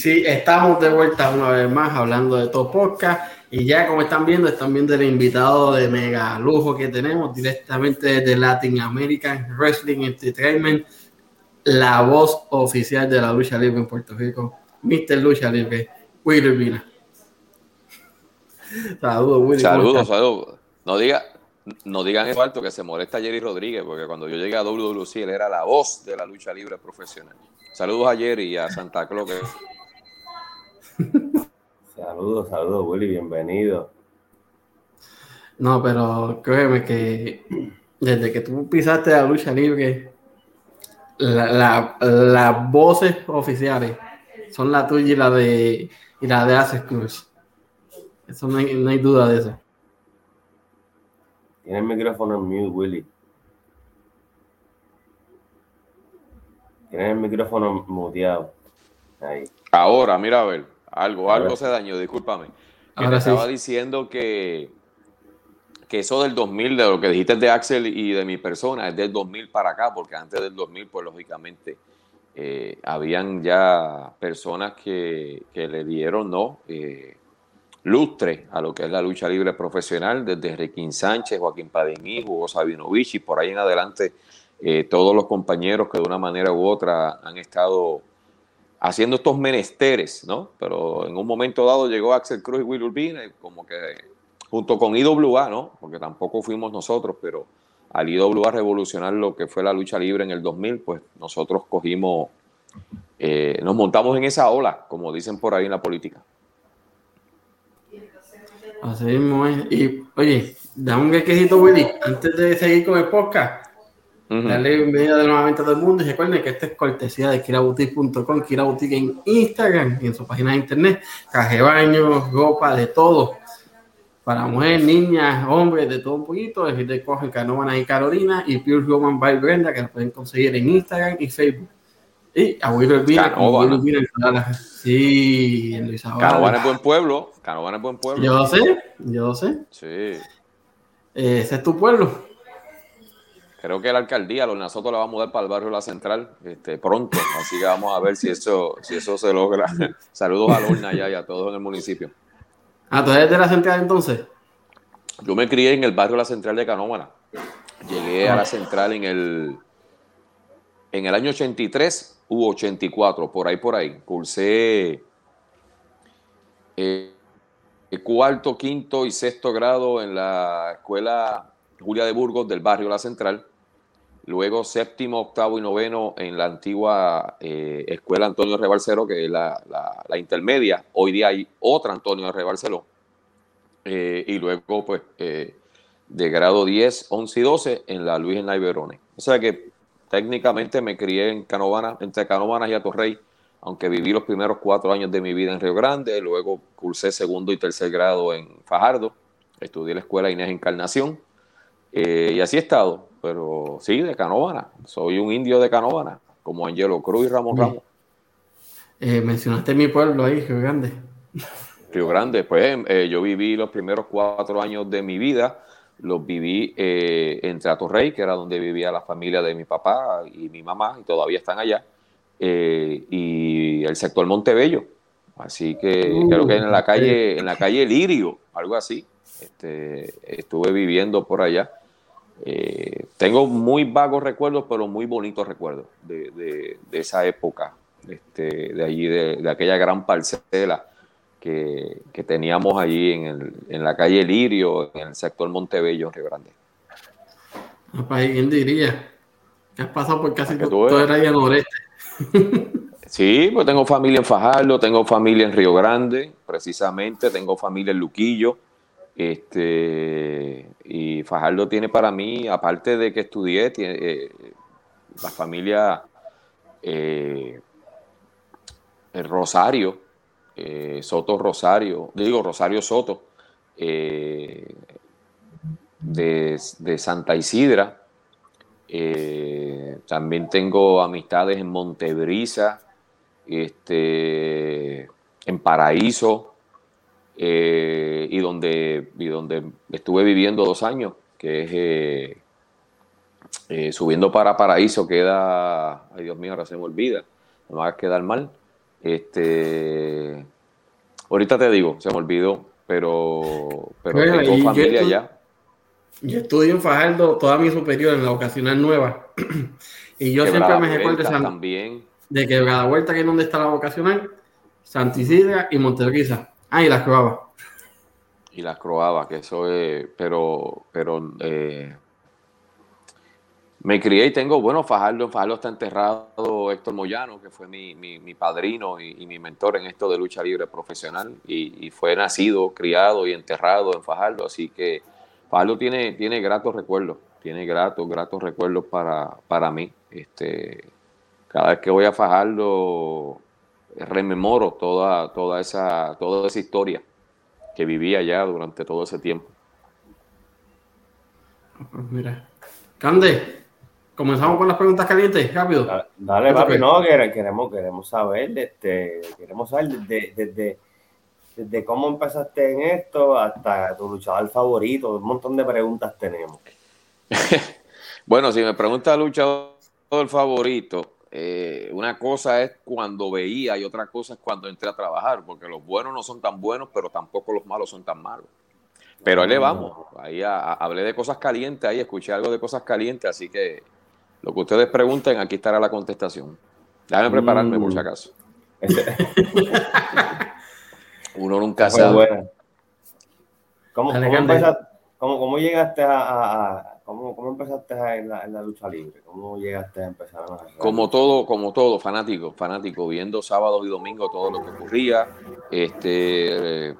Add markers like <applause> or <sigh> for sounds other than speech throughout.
Sí, estamos de vuelta una vez más hablando de todo podcast. Y ya como están viendo, están viendo el invitado de mega lujo que tenemos directamente de Latin American Wrestling Entertainment, la voz oficial de la lucha libre en Puerto Rico, Mr. Lucha Libre, Willy Urbina. Saludos, Willy. Saludos, saludos. No diga, no digan eso alto que se molesta Jerry Rodríguez, porque cuando yo llegué a WWC él era la voz de la lucha libre profesional. Saludos a Jerry y a Santa Claus. Saludos, saludos, Willy, bienvenido. No, pero créeme que desde que tú pisaste la lucha libre, las voces oficiales son la tuya y la de y la de Access Cruz. Eso no hay, no hay duda de eso. Tiene el micrófono en mute, Willy. Tienes el micrófono muteado. Ahí. Ahora, mira a ver. Algo, algo se dañó, discúlpame. Que estaba diciendo que, que eso del 2000, de lo que dijiste de Axel y de mi persona, es del 2000 para acá, porque antes del 2000, pues lógicamente, eh, habían ya personas que, le dieron, ¿no? Eh, lustre a lo que es la lucha libre profesional, desde Requín Sánchez, Joaquín Padení, Hugo Sabinovich y por ahí en adelante eh, todos los compañeros que de una manera u otra han estado haciendo estos menesteres, ¿no? Pero en un momento dado llegó Axel Cruz y Will Urbina, como que junto con IWA, ¿no? Porque tampoco fuimos nosotros, pero al IWA revolucionar lo que fue la lucha libre en el 2000, pues nosotros cogimos, eh, nos montamos en esa ola, como dicen por ahí en la política. Así es. Y oye, dame un quejito, Willy, antes de seguir con el podcast. Dale bienvenida nuevamente a todo el mundo y recuerden que esta es cortesía de kiraboutique.com, Kiraboutique en Instagram y en su página de internet. Caje baño, ropa, de todo. Para mujeres, niñas, hombres, de todo un poquito. Es de cogen Canovana y Carolina y Pure Roman by Brenda, que lo pueden conseguir en Instagram y Facebook. Y a Will Urbina, Sí, en Luis Canovana es buen pueblo. Canovana es buen pueblo. Yo sé, yo sé. Sí. Eh, ese es tu pueblo. Creo que la alcaldía, los Nasoto la va a mudar para el barrio La Central este, pronto, así que vamos a ver si eso, si eso se logra. <laughs> Saludos a Lorna y a todos en el municipio. Ah, ¿tú eres de La Central entonces? Yo me crié en el barrio La Central de Canómana. Llegué a La Central en el, en el año 83 u 84, por ahí, por ahí. Cursé eh, cuarto, quinto y sexto grado en la escuela Julia de Burgos del barrio La Central Luego séptimo, octavo y noveno en la antigua eh, escuela Antonio Rebalcero, que es la, intermedia. Hoy día hay otra Antonio Rebalcero. Eh, y luego, pues, eh, de grado 10, 11 y 12 en la Luis en Verone. O sea que técnicamente me crié en Canovana, entre Canovanas y Atorrey, aunque viví los primeros cuatro años de mi vida en Río Grande. Luego cursé segundo y tercer grado en Fajardo. Estudié la escuela Inés Encarnación. y así he estado pero sí, de Canovana. Soy un indio de Canovana, como Angelo Cruz y Ramón Ramos. Eh, mencionaste mi pueblo ahí, Río Grande. Río Grande, pues eh, yo viví los primeros cuatro años de mi vida, los viví eh, entre Atorrey, que era donde vivía la familia de mi papá y mi mamá, y todavía están allá, y el sector Montebello. Así que uh, creo que en la calle, en la calle Lirio, algo así. Este, estuve viviendo por allá. Eh, tengo muy vagos recuerdos, pero muy bonitos recuerdos de, esa época, este, de allí, de, aquella gran parcela que, teníamos allí en, la calle Lirio, en el sector Montebello, en Río Grande. ¿quién diría? Que has pasado por casi todo el área noreste. <laughs> Sí, pues tengo familia en Fajardo, tengo familia en Río Grande, precisamente, tengo familia en Luquillo, este, y Fajardo tiene para mí, aparte de que estudié, tiene, eh, la familia eh, Rosario, eh, Soto Rosario, digo Rosario Soto, de, Santa Isidra. también tengo amistades en Montebrisa, este, en Paraíso, eh, y, donde, y donde estuve viviendo dos años, que es eh, eh, subiendo para Paraíso, queda, ay Dios mío, ahora se me olvida, no me a quedar mal, Este, ahorita te digo, se me olvidó, pero, pero tengo familia ya. Yo estudié en Fajardo toda mi superior en la vocacional nueva. <clears throat> y yo siempre me recuerdo también. de que cada vuelta que es donde está la vocacional, Santisidra y Monteluquisa. Ah, y las croabas. Y las croabas, que eso es, pero, pero eh, me crié y tengo, bueno, Fajardo, Fajardo está enterrado Héctor Moyano, que fue mi, mi, padrino y, mi mentor en esto de lucha libre profesional, y, y, fue nacido, criado y enterrado en Fajardo, así que Fajardo tiene, tiene gratos recuerdos, tiene gratos, gratos recuerdos para, para mí. Este, cada vez que voy a Fajardo, rememoro toda, toda, esa, toda esa historia que viví allá durante todo ese tiempo. Mira, Cande, Comenzamos con las preguntas calientes, rápido. Dale, papi, no, queremos, queremos saber, este, queremos saber desde, desde, cómo empezaste en esto hasta tu luchador favorito, un montón de preguntas tenemos. <laughs> bueno, si me pregunta luchador favorito, eh, una cosa es cuando veía y otra cosa es cuando entré a trabajar, porque los buenos no son tan buenos, pero tampoco los malos son tan malos. Pero ahí le vamos, ahí hablé de cosas calientes, ahí escuché algo de cosas calientes, así que lo que ustedes pregunten, aquí estará la contestación. Déjame prepararme por si mm. acaso. <laughs> Uno nunca sabe. ¿Cómo, empezaste, cómo, llegaste a, cómo, empezaste en la, en la, lucha libre? ¿Cómo llegaste a empezar a Como todo, como todo, fanático, fanático, viendo sábados y domingos todo lo que ocurría. Este,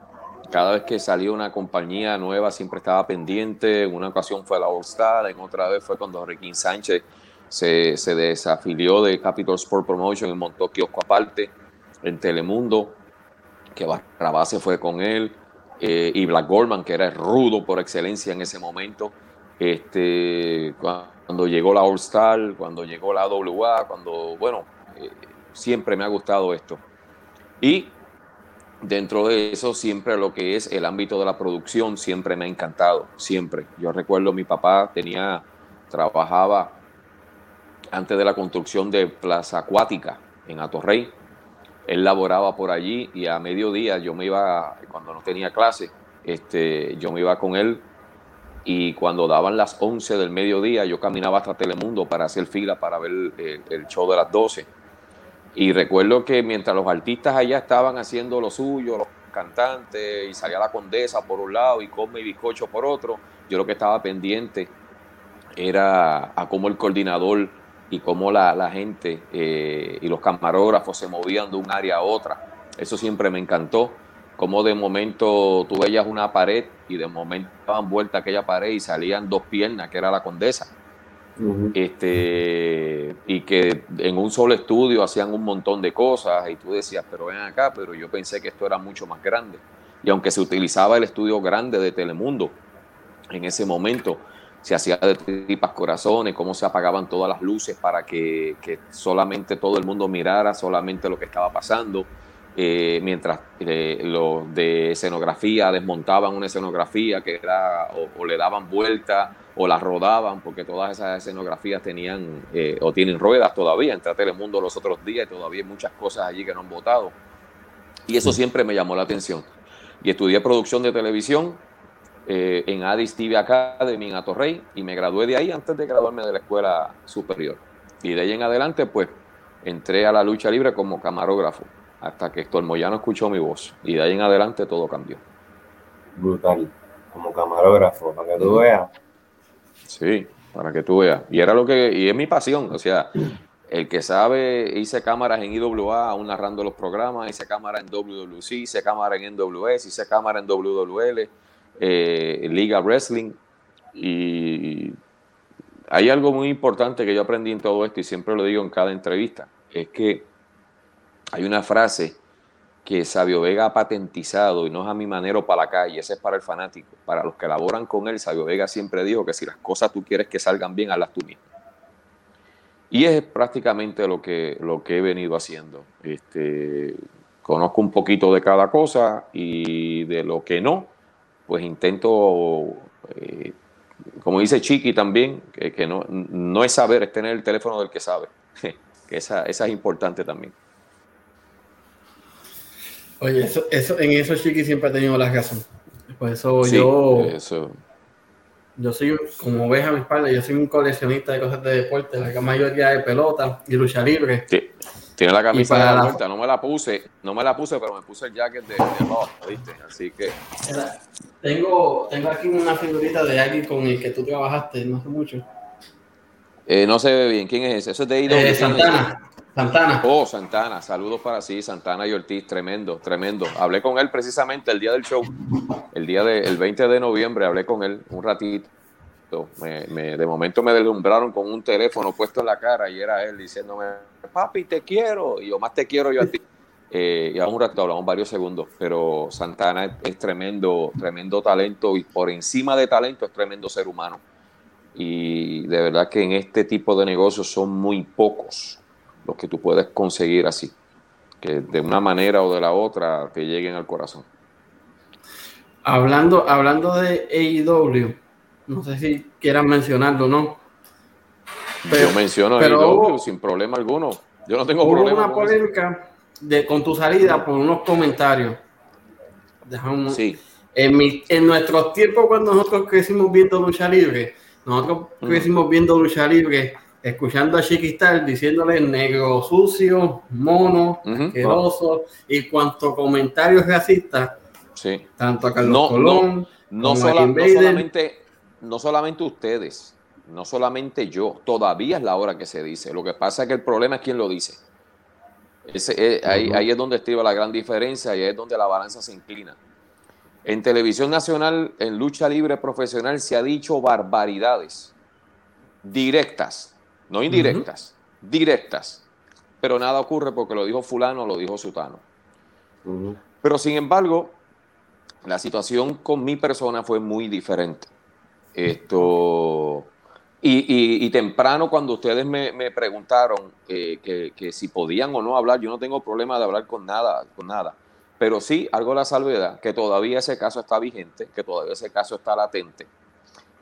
cada vez que salió una compañía nueva siempre estaba pendiente. En una ocasión fue la All Star, en otra vez fue cuando Ricky Sánchez se, se desafilió de Capital Sport Promotion y montó kiosco aparte en Telemundo, que base fue con él, eh, y Black Goldman, que era rudo por excelencia en ese momento. Este, cuando llegó la All Star, cuando llegó la WA, cuando, bueno, eh, siempre me ha gustado esto. Y dentro de eso, siempre lo que es el ámbito de la producción, siempre me ha encantado, siempre. Yo recuerdo mi papá tenía, trabajaba antes de la construcción de Plaza Acuática en Atorrey. Él laboraba por allí y a mediodía yo me iba, cuando no tenía clase, este, yo me iba con él y cuando daban las 11 del mediodía yo caminaba hasta Telemundo para hacer fila para ver el, show de las 12. Y recuerdo que mientras los artistas allá estaban haciendo lo suyo, los cantantes, y salía la condesa por un lado y come y bizcocho por otro, yo lo que estaba pendiente era a cómo el coordinador y cómo la, gente eh, y los camarógrafos se movían de un área a otra. Eso siempre me encantó. Cómo de momento tú veías una pared y de momento daban vuelta aquella pared y salían dos piernas, que era la condesa. este, y que en un solo estudio hacían un montón de cosas y tú decías, pero ven acá, pero yo pensé que esto era mucho más grande. Y aunque se utilizaba el estudio grande de Telemundo en ese momento, se hacía de tripas corazones, cómo se apagaban todas las luces para que, solamente todo el mundo mirara solamente lo que estaba pasando, eh, mientras eh, los de escenografía desmontaban una escenografía que era o, le daban vuelta o la rodaban, porque todas esas escenografías tenían eh, o tienen ruedas todavía. Entré a Telemundo los otros días y todavía hay muchas cosas allí que no han votado. Y eso siempre me llamó la atención. Y estudié producción de televisión eh, en Addis TV Academy en Atorrey y me gradué de ahí antes de graduarme de la escuela superior. Y de ahí en adelante, pues, entré a la lucha libre como camarógrafo hasta que Héctor Moyano escuchó mi voz. Y de ahí en adelante todo cambió. Brutal, como camarógrafo, para que tú veas. Sí, para que tú veas. Y era lo que, y es mi pasión, o sea, el que sabe, hice cámaras en IWA, aún narrando los programas, hice cámara en WWC, hice cámara en NWS, hice cámara en WWL eh, Liga Wrestling. Y hay algo muy importante que yo aprendí en todo esto y siempre lo digo en cada entrevista, es que hay una frase que Sabio Vega ha patentizado y no es a mi manera para la calle, ese es para el fanático. Para los que laboran con él, Sabio Vega siempre dijo que si las cosas tú quieres que salgan bien, hazlas tú mismo. Y es prácticamente lo que, lo que he venido haciendo. Este, conozco un poquito de cada cosa y de lo que no, pues intento, eh, como dice Chiqui también, que, no, no, es saber, es tener el teléfono del que sabe, <laughs> que esa, esa es importante también. Oye, eso, eso, en eso Chiqui siempre ha tenido la razón. Por eso yo. Eso. Yo soy, como ves a mi espalda, yo soy un coleccionista de cosas de deporte, la gran mayoría de pelota y lucha libre. Sí. Tiene la camisa de la, vuelta, no me la puse, no me la puse, pero me puse el jacket de, de ¿viste? Así que. Tengo, tengo aquí una figurita de alguien con el que tú trabajaste no hace mucho. Eh, no se ve bien. ¿Quién es ese? Eso es de IW. Eh, Santana. Santana. Oh, Santana. Saludos para sí, Santana y Ortiz. Tremendo, tremendo. Hablé con él precisamente el día del show. El día del 20 de noviembre hablé con él un ratito me, de momento me deslumbraron con un teléfono puesto en la cara y era él diciéndome, papi, te quiero. Y yo más te quiero yo a ti. Eh, y a un rato hablamos varios segundos, pero Santana es, tremendo, tremendo talento y por encima de talento es tremendo ser humano. Y de verdad que en este tipo de negocios son muy pocos los que tú puedes conseguir así, que de una manera o de la otra te lleguen al corazón. Hablando, hablando de AEW, no sé si quieran mencionarlo o no. Yo menciono pero sin problema alguno. Yo no tengo hubo una polémica de, con tu salida por unos comentarios. Dejamos, sí. En, mi, en nuestros tiempos, cuando nosotros crecimos viendo lucha libre, nosotros crecimos viendo lucha libre, escuchando a Chiquistar diciéndole negro sucio, mono, asqueroso y cuanto comentarios racistas. Sí. Tanto a Carlos Colón. No, no solamente no solamente ustedes, no solamente yo, todavía es la hora que se dice. Lo que pasa es que el problema es quién lo dice. Ese, ahí, es donde estriba la gran diferencia y ahí es donde la balanza se inclina. En televisión nacional, en lucha libre profesional, se ha dicho barbaridades directas, no indirectas, directas. Pero nada ocurre porque lo dijo fulano, lo dijo sutano. Pero sin embargo, la situación con mi persona fue muy diferente. Esto, y, temprano cuando ustedes me, preguntaron eh, que, si podían o no hablar, yo no tengo problema de hablar con nada, con nada. Pero sí, algo la salvedad, que todavía ese caso está vigente, que todavía ese caso está latente.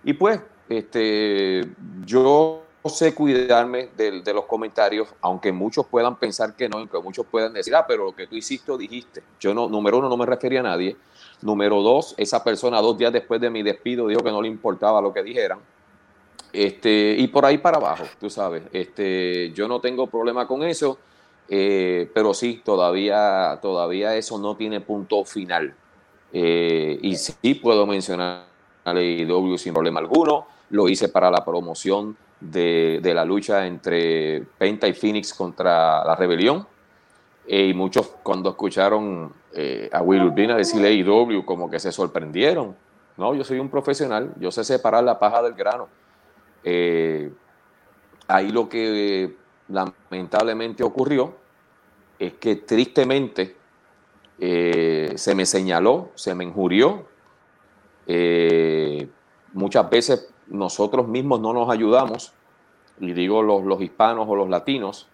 Y pues, este, yo sé cuidarme de, de, los comentarios, aunque muchos puedan pensar que no, aunque muchos puedan decir, ah, pero lo que tú hiciste dijiste. Yo no, número uno, no me refería a nadie. Número dos, esa persona dos días después de mi despido dijo que no le importaba lo que dijeran. Este, y por ahí para abajo, tú sabes. Este, yo no tengo problema con eso, eh, pero sí, todavía, todavía eso no tiene punto final. Eh, y sí puedo mencionar a AEW sin problema alguno. Lo hice para la promoción de, la lucha entre Penta y Phoenix contra la rebelión. Eh, y muchos cuando escucharon eh, a Will Urbina decirle AEW como que se sorprendieron. No, yo soy un profesional, yo sé separar la paja del grano. Eh, ahí lo que lamentablemente ocurrió es que tristemente se me señaló, se me injurió. muchas veces nosotros mismos no nos ayudamos, y digo los, los hispanos o los latinos,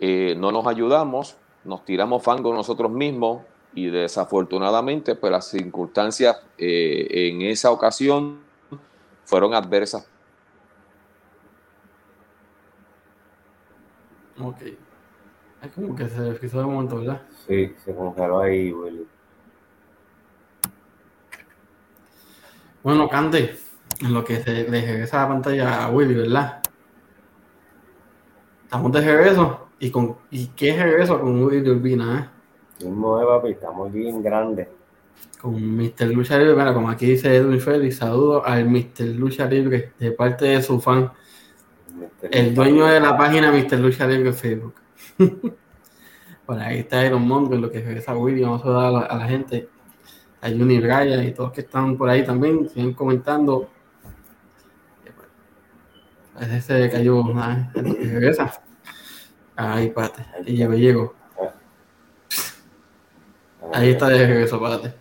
no nos ayudamos nos tiramos fango nosotros mismos y desafortunadamente pues las circunstancias eh, en esa ocasión fueron adversas. Ok. Es como que se frizó de un momento, ¿verdad? Sí, se congeló ahí, Willy. Bueno, Cante, en lo que se le regresa la pantalla a Willy, ¿verdad? Estamos de regreso. ¿Y, con, ¿Y qué es eso con Willy Urbina? Eh? No, papi, estamos bien grandes. Con Mr. Lucha Libre, bueno, como aquí dice Edwin Félix, saludo al Mr. Lucha Libre de parte de su fan, el dueño de la página Mr. Lucha Libre Facebook. <laughs> Por ahí está Iron con lo que es a Willy, vamos a dar a la, gente, a Juni Raya y todos que están por ahí también, siguen comentando. Ese se cayó, regresa. Ahí, pate. Y llego, llego. Ahí está de regreso, pate.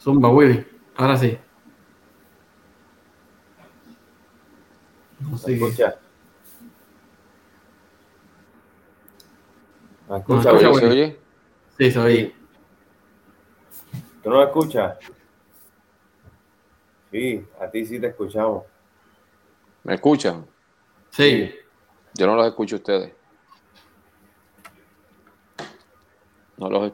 Zumba, Willy. Ahora sí. No ¿Me escucha? ¿Me escucha, ¿Se oye? Sí, se oye. ¿Tú no me escuchas? Sí, a ti sí te escuchamos. ¿Me escuchan? Sí. Yo no los escucho a ustedes. No los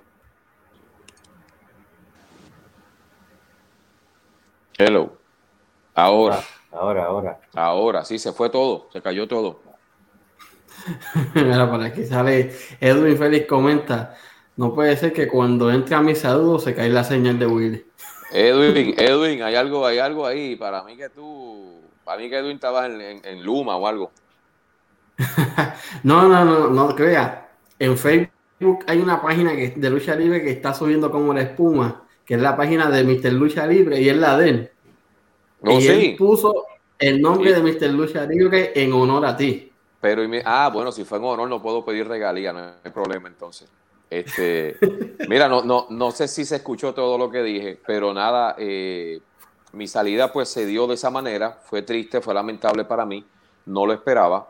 Hello. Ahora. Ah, ahora, ahora. Ahora, sí, se fue todo, se cayó todo. <laughs> Mira, por aquí sale Edwin Félix comenta, no puede ser que cuando entre a mi saludo se cae la señal de Willy. Edwin, Edwin, hay algo, hay algo ahí. Para mí que tú, para mí que Edwin estaba en, Luma o algo. <laughs> no, no, no, no crea. En Facebook hay una página que, de lucha libre que está subiendo como la espuma, que es la página de Mr. Lucha Libre y es la de él. No, y él puso el nombre de Mr. Lucha Libre en honor a ti. Pero, ah, bueno, si fue en honor no puedo pedir regalía, no hay problema entonces. Este, <laughs> mira, no, no, no sé si se escuchó todo lo que dije, pero nada, eh, mi salida pues se dio de esa manera, fue triste, fue lamentable para mí, no lo esperaba,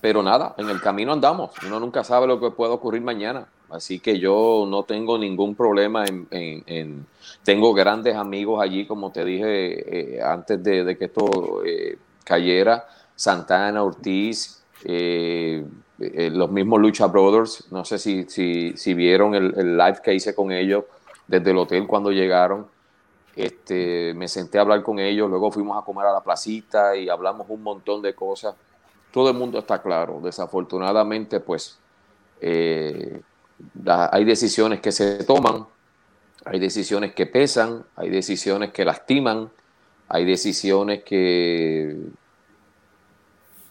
pero nada, en el camino andamos, uno nunca sabe lo que puede ocurrir mañana, así que yo no tengo ningún problema en, tengo grandes amigos allí, como te dije eh, antes de, que esto eh, cayera, Santana, Ortiz, eh, los mismos Lucha Brothers. No sé si, si, vieron el, live que hice con ellos desde el hotel cuando llegaron. Este, me senté a hablar con ellos, luego fuimos a comer a la placita y hablamos un montón de cosas. Todo el mundo está claro. Desafortunadamente, pues eh, hay decisiones que se toman, hay decisiones que pesan, hay decisiones que lastiman, hay decisiones que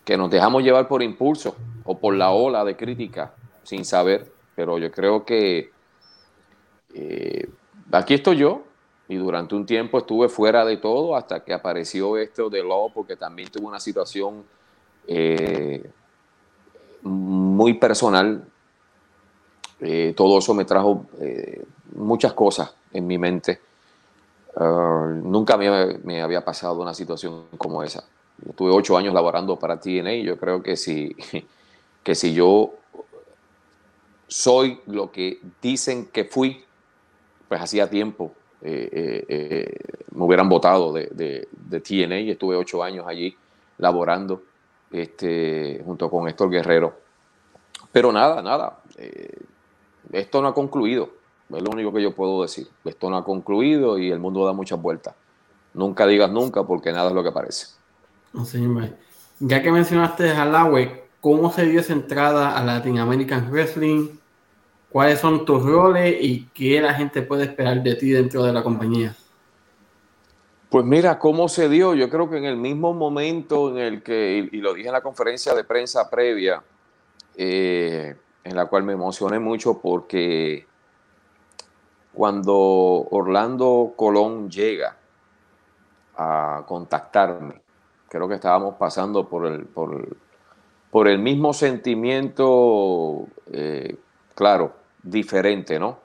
que nos dejamos llevar por impulso o por la ola de crítica sin saber, pero yo creo que eh, aquí estoy yo y durante un tiempo estuve fuera de todo hasta que apareció esto de Law porque también tuve una situación eh, muy personal. Eh, todo eso me trajo muchas cosas en mi mente. Ah, nunca me había pasado una situación como esa. Estuve ocho años laborando para TNA y yo creo que si, <laughs> que si yo soy lo que dicen que fui, pues hacía tiempo eh, eh, eh, me hubieran votado de, de, de, TNA y estuve ocho años allí laborando este, junto con Héctor Guerrero. Pero nada, nada, esto no ha concluido, es lo único que yo puedo decir. Esto no ha concluido y el mundo da muchas vueltas. Nunca digas nunca porque nada es lo que parece. Ya que mencionaste a Laue, ¿cómo se dio esa entrada a Latin American Wrestling? ¿Cuáles son tus roles y qué la gente puede esperar de ti dentro de la compañía? Pues mira, ¿cómo se dio? Yo creo que en el mismo momento en el que, y lo dije en la conferencia de prensa previa, eh, en la cual me emocioné mucho porque cuando Orlando Colón llega a contactarme, creo que estábamos pasando por el, por, el mismo sentimiento, eh, claro, diferente, ¿no?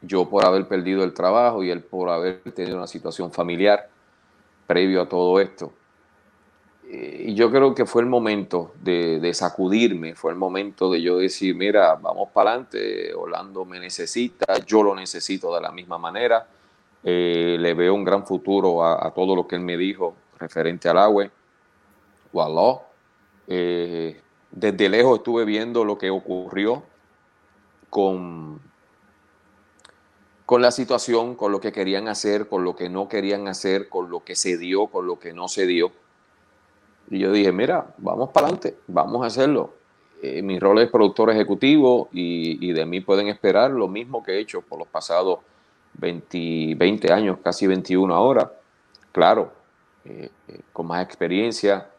Yo por haber perdido el trabajo y él por haber tenido una situación familiar previo a todo esto. Eh, y yo creo que fue el momento de, sacudirme, fue el momento de yo decir, mira, vamos para adelante, Orlando me necesita, yo lo necesito de la misma manera, eh, le veo un gran futuro a, todo lo que él me dijo referente al agua. Wallah. Eh, desde lejos estuve viendo lo que ocurrió con, con la situación, con lo que querían hacer, con lo que no querían hacer, con lo que se dio, con lo que no se dio. Y yo dije, mira, vamos para adelante, vamos a hacerlo. Eh, mi rol es productor ejecutivo y, de mí pueden esperar lo mismo que he hecho por los pasados 20, 20 años, casi 21 ahora. Claro, eh, eh, con más experiencia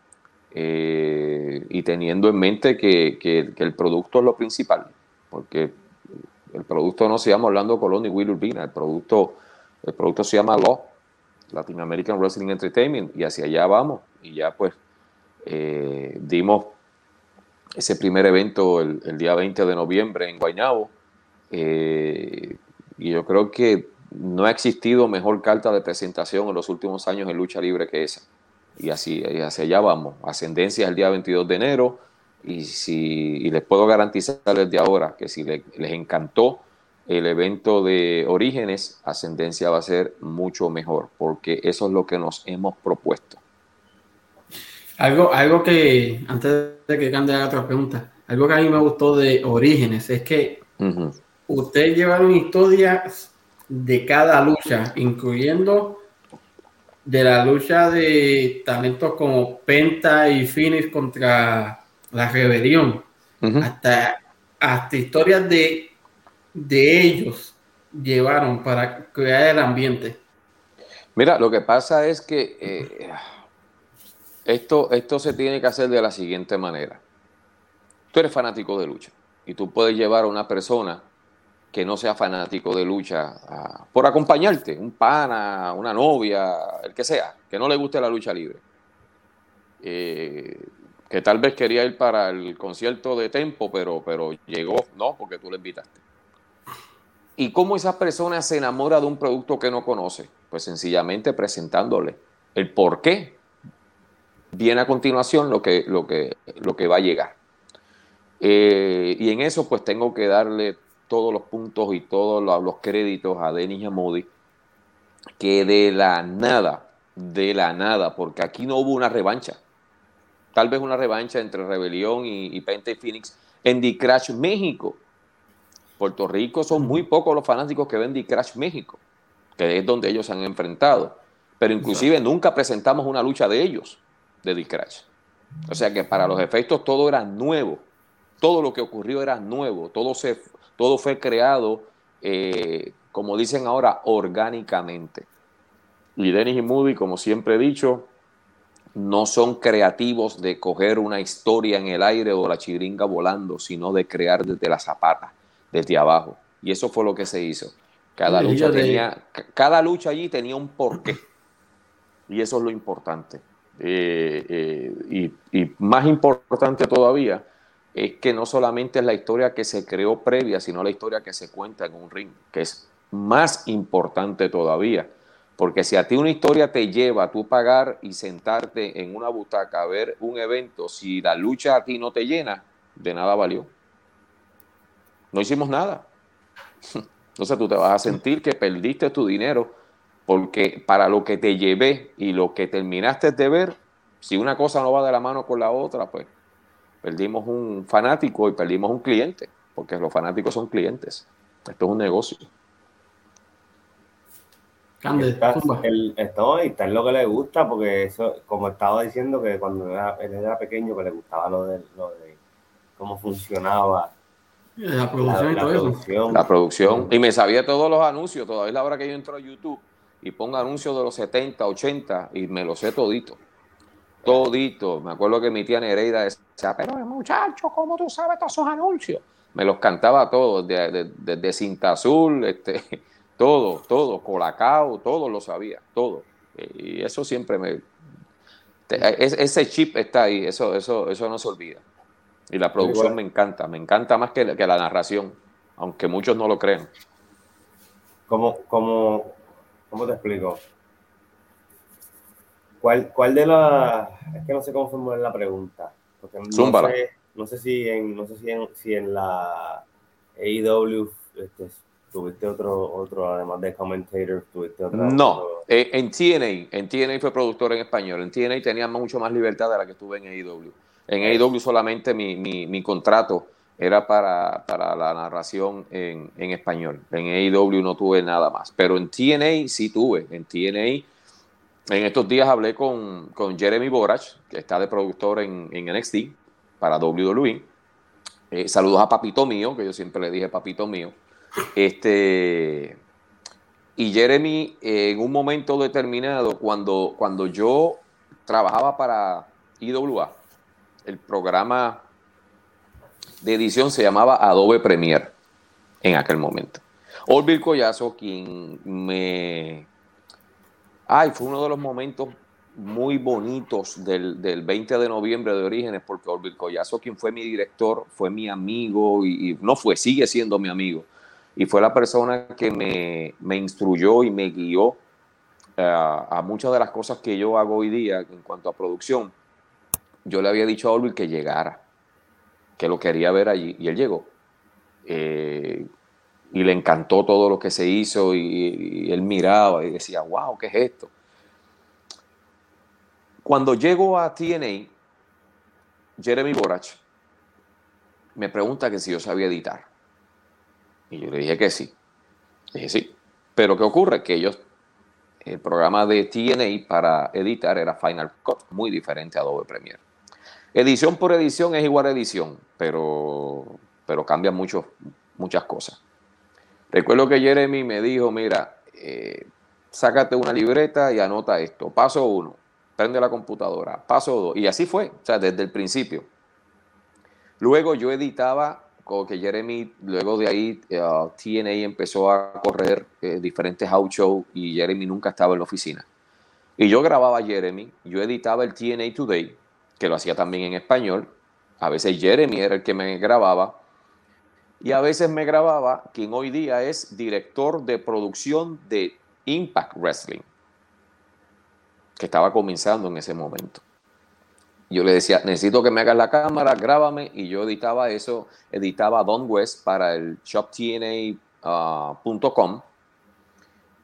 eh, y teniendo en mente que, el producto es lo principal, porque el producto no se llama Orlando Colón y Will Urbina, el producto, el producto se llama Law, Latin American Wrestling Entertainment, y hacia allá vamos, y ya pues dimos ese primer evento el, día 20 de noviembre en Guaynabo, y yo creo que no ha existido mejor carta de presentación en los últimos años en lucha libre que esa. Y así, hacia allá vamos. Ascendencia el día 22 de enero. Y, si, les puedo garantizar desde ahora que si les encantó el evento de Orígenes, Ascendencia va a ser mucho mejor, porque eso es lo que nos hemos propuesto. Algo, algo que, antes de que cambie a otra pregunta, algo que a mí me gustó de Orígenes es que ustedes llevaron historias de cada lucha, incluyendo de la lucha de talentos como Penta y Phoenix contra la rebelión, hasta, hasta historias de, de ellos llevaron para crear el ambiente. Mira, lo que pasa es que eh, esto, esto se tiene que hacer de la siguiente manera. Tú eres fanático de lucha y tú puedes llevar a una persona que no sea fanático de lucha por acompañarte, un pana, una novia, el que sea, que no le guste la lucha libre. Eh, que tal vez quería ir para el concierto de Tempo, pero, pero llegó, no, porque tú le invitaste. ¿Y cómo esa persona se enamora de un producto que no conoce? Pues sencillamente presentándole el por qué. Viene a continuación lo que, lo que, lo que va a llegar. Eh, y en eso pues tengo que darle todos los puntos y todos los, créditos a Denis Yamodi, que de la nada, de la nada, porque aquí no hubo una revancha, tal vez una revancha entre Rebelión y, y Pente Phoenix en The Crash México. Puerto Rico son muy pocos los fanáticos que ven The Crash México, que es donde ellos se han enfrentado. Pero inclusive nunca presentamos una lucha de ellos, de The Crash. O sea que para los efectos todo era nuevo. Todo lo que ocurrió era nuevo. Todo se todo fue creado, eh, como dicen ahora, orgánicamente. Y Dennis y Moody, como siempre he dicho, no son creativos de coger una historia en el aire o la chiringa volando, sino de crear desde la zapata, desde abajo. Y eso fue lo que se hizo. Cada lucha, tenía, cada lucha allí tenía un porqué. Y eso es lo importante. Eh, eh, y, y, más importante todavía, es que no solamente es la historia que se creó previa, sino la historia que se cuenta en un ring, que es más importante todavía. Porque si a ti una historia te lleva a tú pagar y sentarte en una butaca a ver un evento, si la lucha a ti no te llena, de nada valió. No hicimos nada. <laughs> Entonces tú te vas a sentir que perdiste tu dinero porque para lo que te llevé y lo que terminaste de ver, si una cosa no va de la mano con la otra, pues Perdimos un fanático y perdimos un cliente, porque los fanáticos son clientes. Esto es un negocio. Está, el, esto, y está en lo que le gusta, porque eso, como estaba diciendo, que cuando era, él era pequeño, que le gustaba lo de, lo de cómo funcionaba la producción y todo eso. La producción. Y me sabía todos los anuncios. Todavía la hora que yo entro a YouTube y pongo anuncios de los 70, 80 y me los sé todito todito. Me acuerdo que mi tía Nereida decía, pero muchacho, ¿cómo tú sabes todos esos anuncios? Me los cantaba todos, desde de, Cinta Azul, este, todo, todo, Colacao, todo lo sabía, todo. Y eso siempre me... ese chip está ahí, eso, eso, eso no se olvida. Y la producción me encanta, me encanta más que, que la narración, aunque muchos no lo crean. ¿Cómo, cómo, cómo te explico? ¿Cuál, cuál de las... Es que no sé cómo formular la pregunta. Porque no, sé, no sé si en, no sé si en, si en la AEW este, tuviste otro, otro, además de commentator, tuviste otro. No, eh, en TNA, en TNA fue productor en español. En TNA tenía mucho más libertad de la que estuve en AEW. En AEW solamente mi, mi, mi contrato era para, para, la narración en, en español. En AEW no tuve nada más. Pero en TNA sí tuve. En TNA en estos días hablé con, Jeremy Borach, que está de productor en, NXT para WWE. Eh, saludos a Papito Mío, que yo siempre le dije Papito Mío. Este, y Jeremy, en un momento determinado, cuando, cuando yo trabajaba para IWA, el programa de edición se llamaba Adobe Premiere en aquel momento. Olvir Collazo, quien me Ay, fue uno de los momentos muy bonitos del, 20 de noviembre de Orígenes, porque Orville Collazo, quien fue mi director, fue mi amigo y, no fue, sigue siendo mi amigo. Y fue la persona que me, instruyó y me guió eh, a muchas de las cosas que yo hago hoy día en cuanto a producción. Yo le había dicho a Orville que llegara, que lo quería ver allí, y él llegó. Eh, y le encantó todo lo que se hizo y, él miraba y decía, wow, ¿qué es esto? Cuando llego a TNA, Jeremy Borach me pregunta que si yo sabía editar. Y yo le dije que sí. dije sí. Pero ¿qué ocurre? Que ellos, el programa de TNA para editar era Final Cut, muy diferente a Adobe Premiere. Edición por edición es igual a edición, pero, pero cambia mucho, muchas cosas. Recuerdo que Jeremy me dijo, mira, eh, sácate una libreta y anota esto. Paso uno, prende la computadora. Paso dos, y así fue, o sea, desde el principio. Luego yo editaba, como que Jeremy, luego de ahí uh, TNA empezó a correr eh, diferentes house shows y Jeremy nunca estaba en la oficina. Y yo grababa Jeremy, yo editaba el TNA Today, que lo hacía también en español. A veces Jeremy era el que me grababa. Y a veces me grababa quien hoy día es director de producción de Impact Wrestling, que estaba comenzando en ese momento. Yo le decía, necesito que me hagas la cámara, grábame, y yo editaba eso, editaba Don West para el shoptna.com, uh,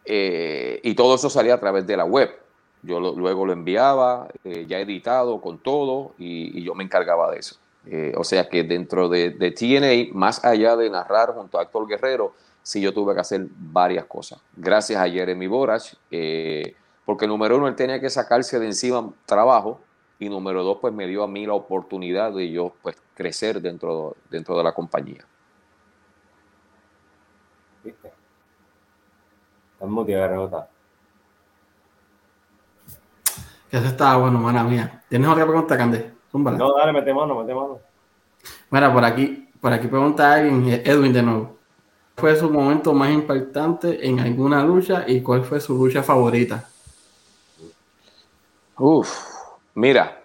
eh, y todo eso salía a través de la web. Yo luego lo enviaba, eh, ya editado con todo, y, yo me encargaba de eso. Eh, o sea que dentro de, de, TNA, más allá de narrar junto a Héctor Guerrero, sí yo tuve que hacer varias cosas. Gracias a Jeremy Borach, porque número uno, él tenía que sacarse de encima trabajo, y número dos, pues me dio a mí la oportunidad de yo pues crecer dentro, dentro de la compañía. ¿Viste? Estamos nota. Que eso estaba bueno, mala mía. ¿Tienes otra pregunta, Cande? No, dale, mete mano, mete mano. Mira, por aquí, por aquí pregunta alguien, Edwin de nuevo. ¿Cuál fue su momento más impactante en alguna lucha y cuál fue su lucha favorita? Uf, Mira,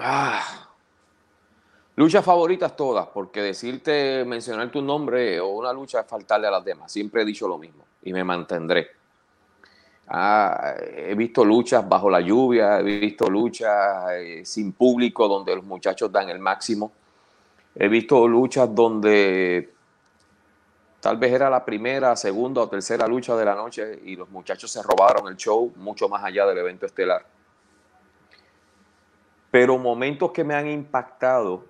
ah, luchas favoritas todas, porque decirte, mencionar tu nombre o una lucha es faltarle a las demás. Siempre he dicho lo mismo y me mantendré. Ah, he visto luchas bajo la lluvia, he visto luchas eh, sin público donde los muchachos dan el máximo. He visto luchas donde tal vez era la primera, segunda o tercera lucha de la noche y los muchachos se robaron el show mucho más allá del evento estelar. Pero momentos que me han impactado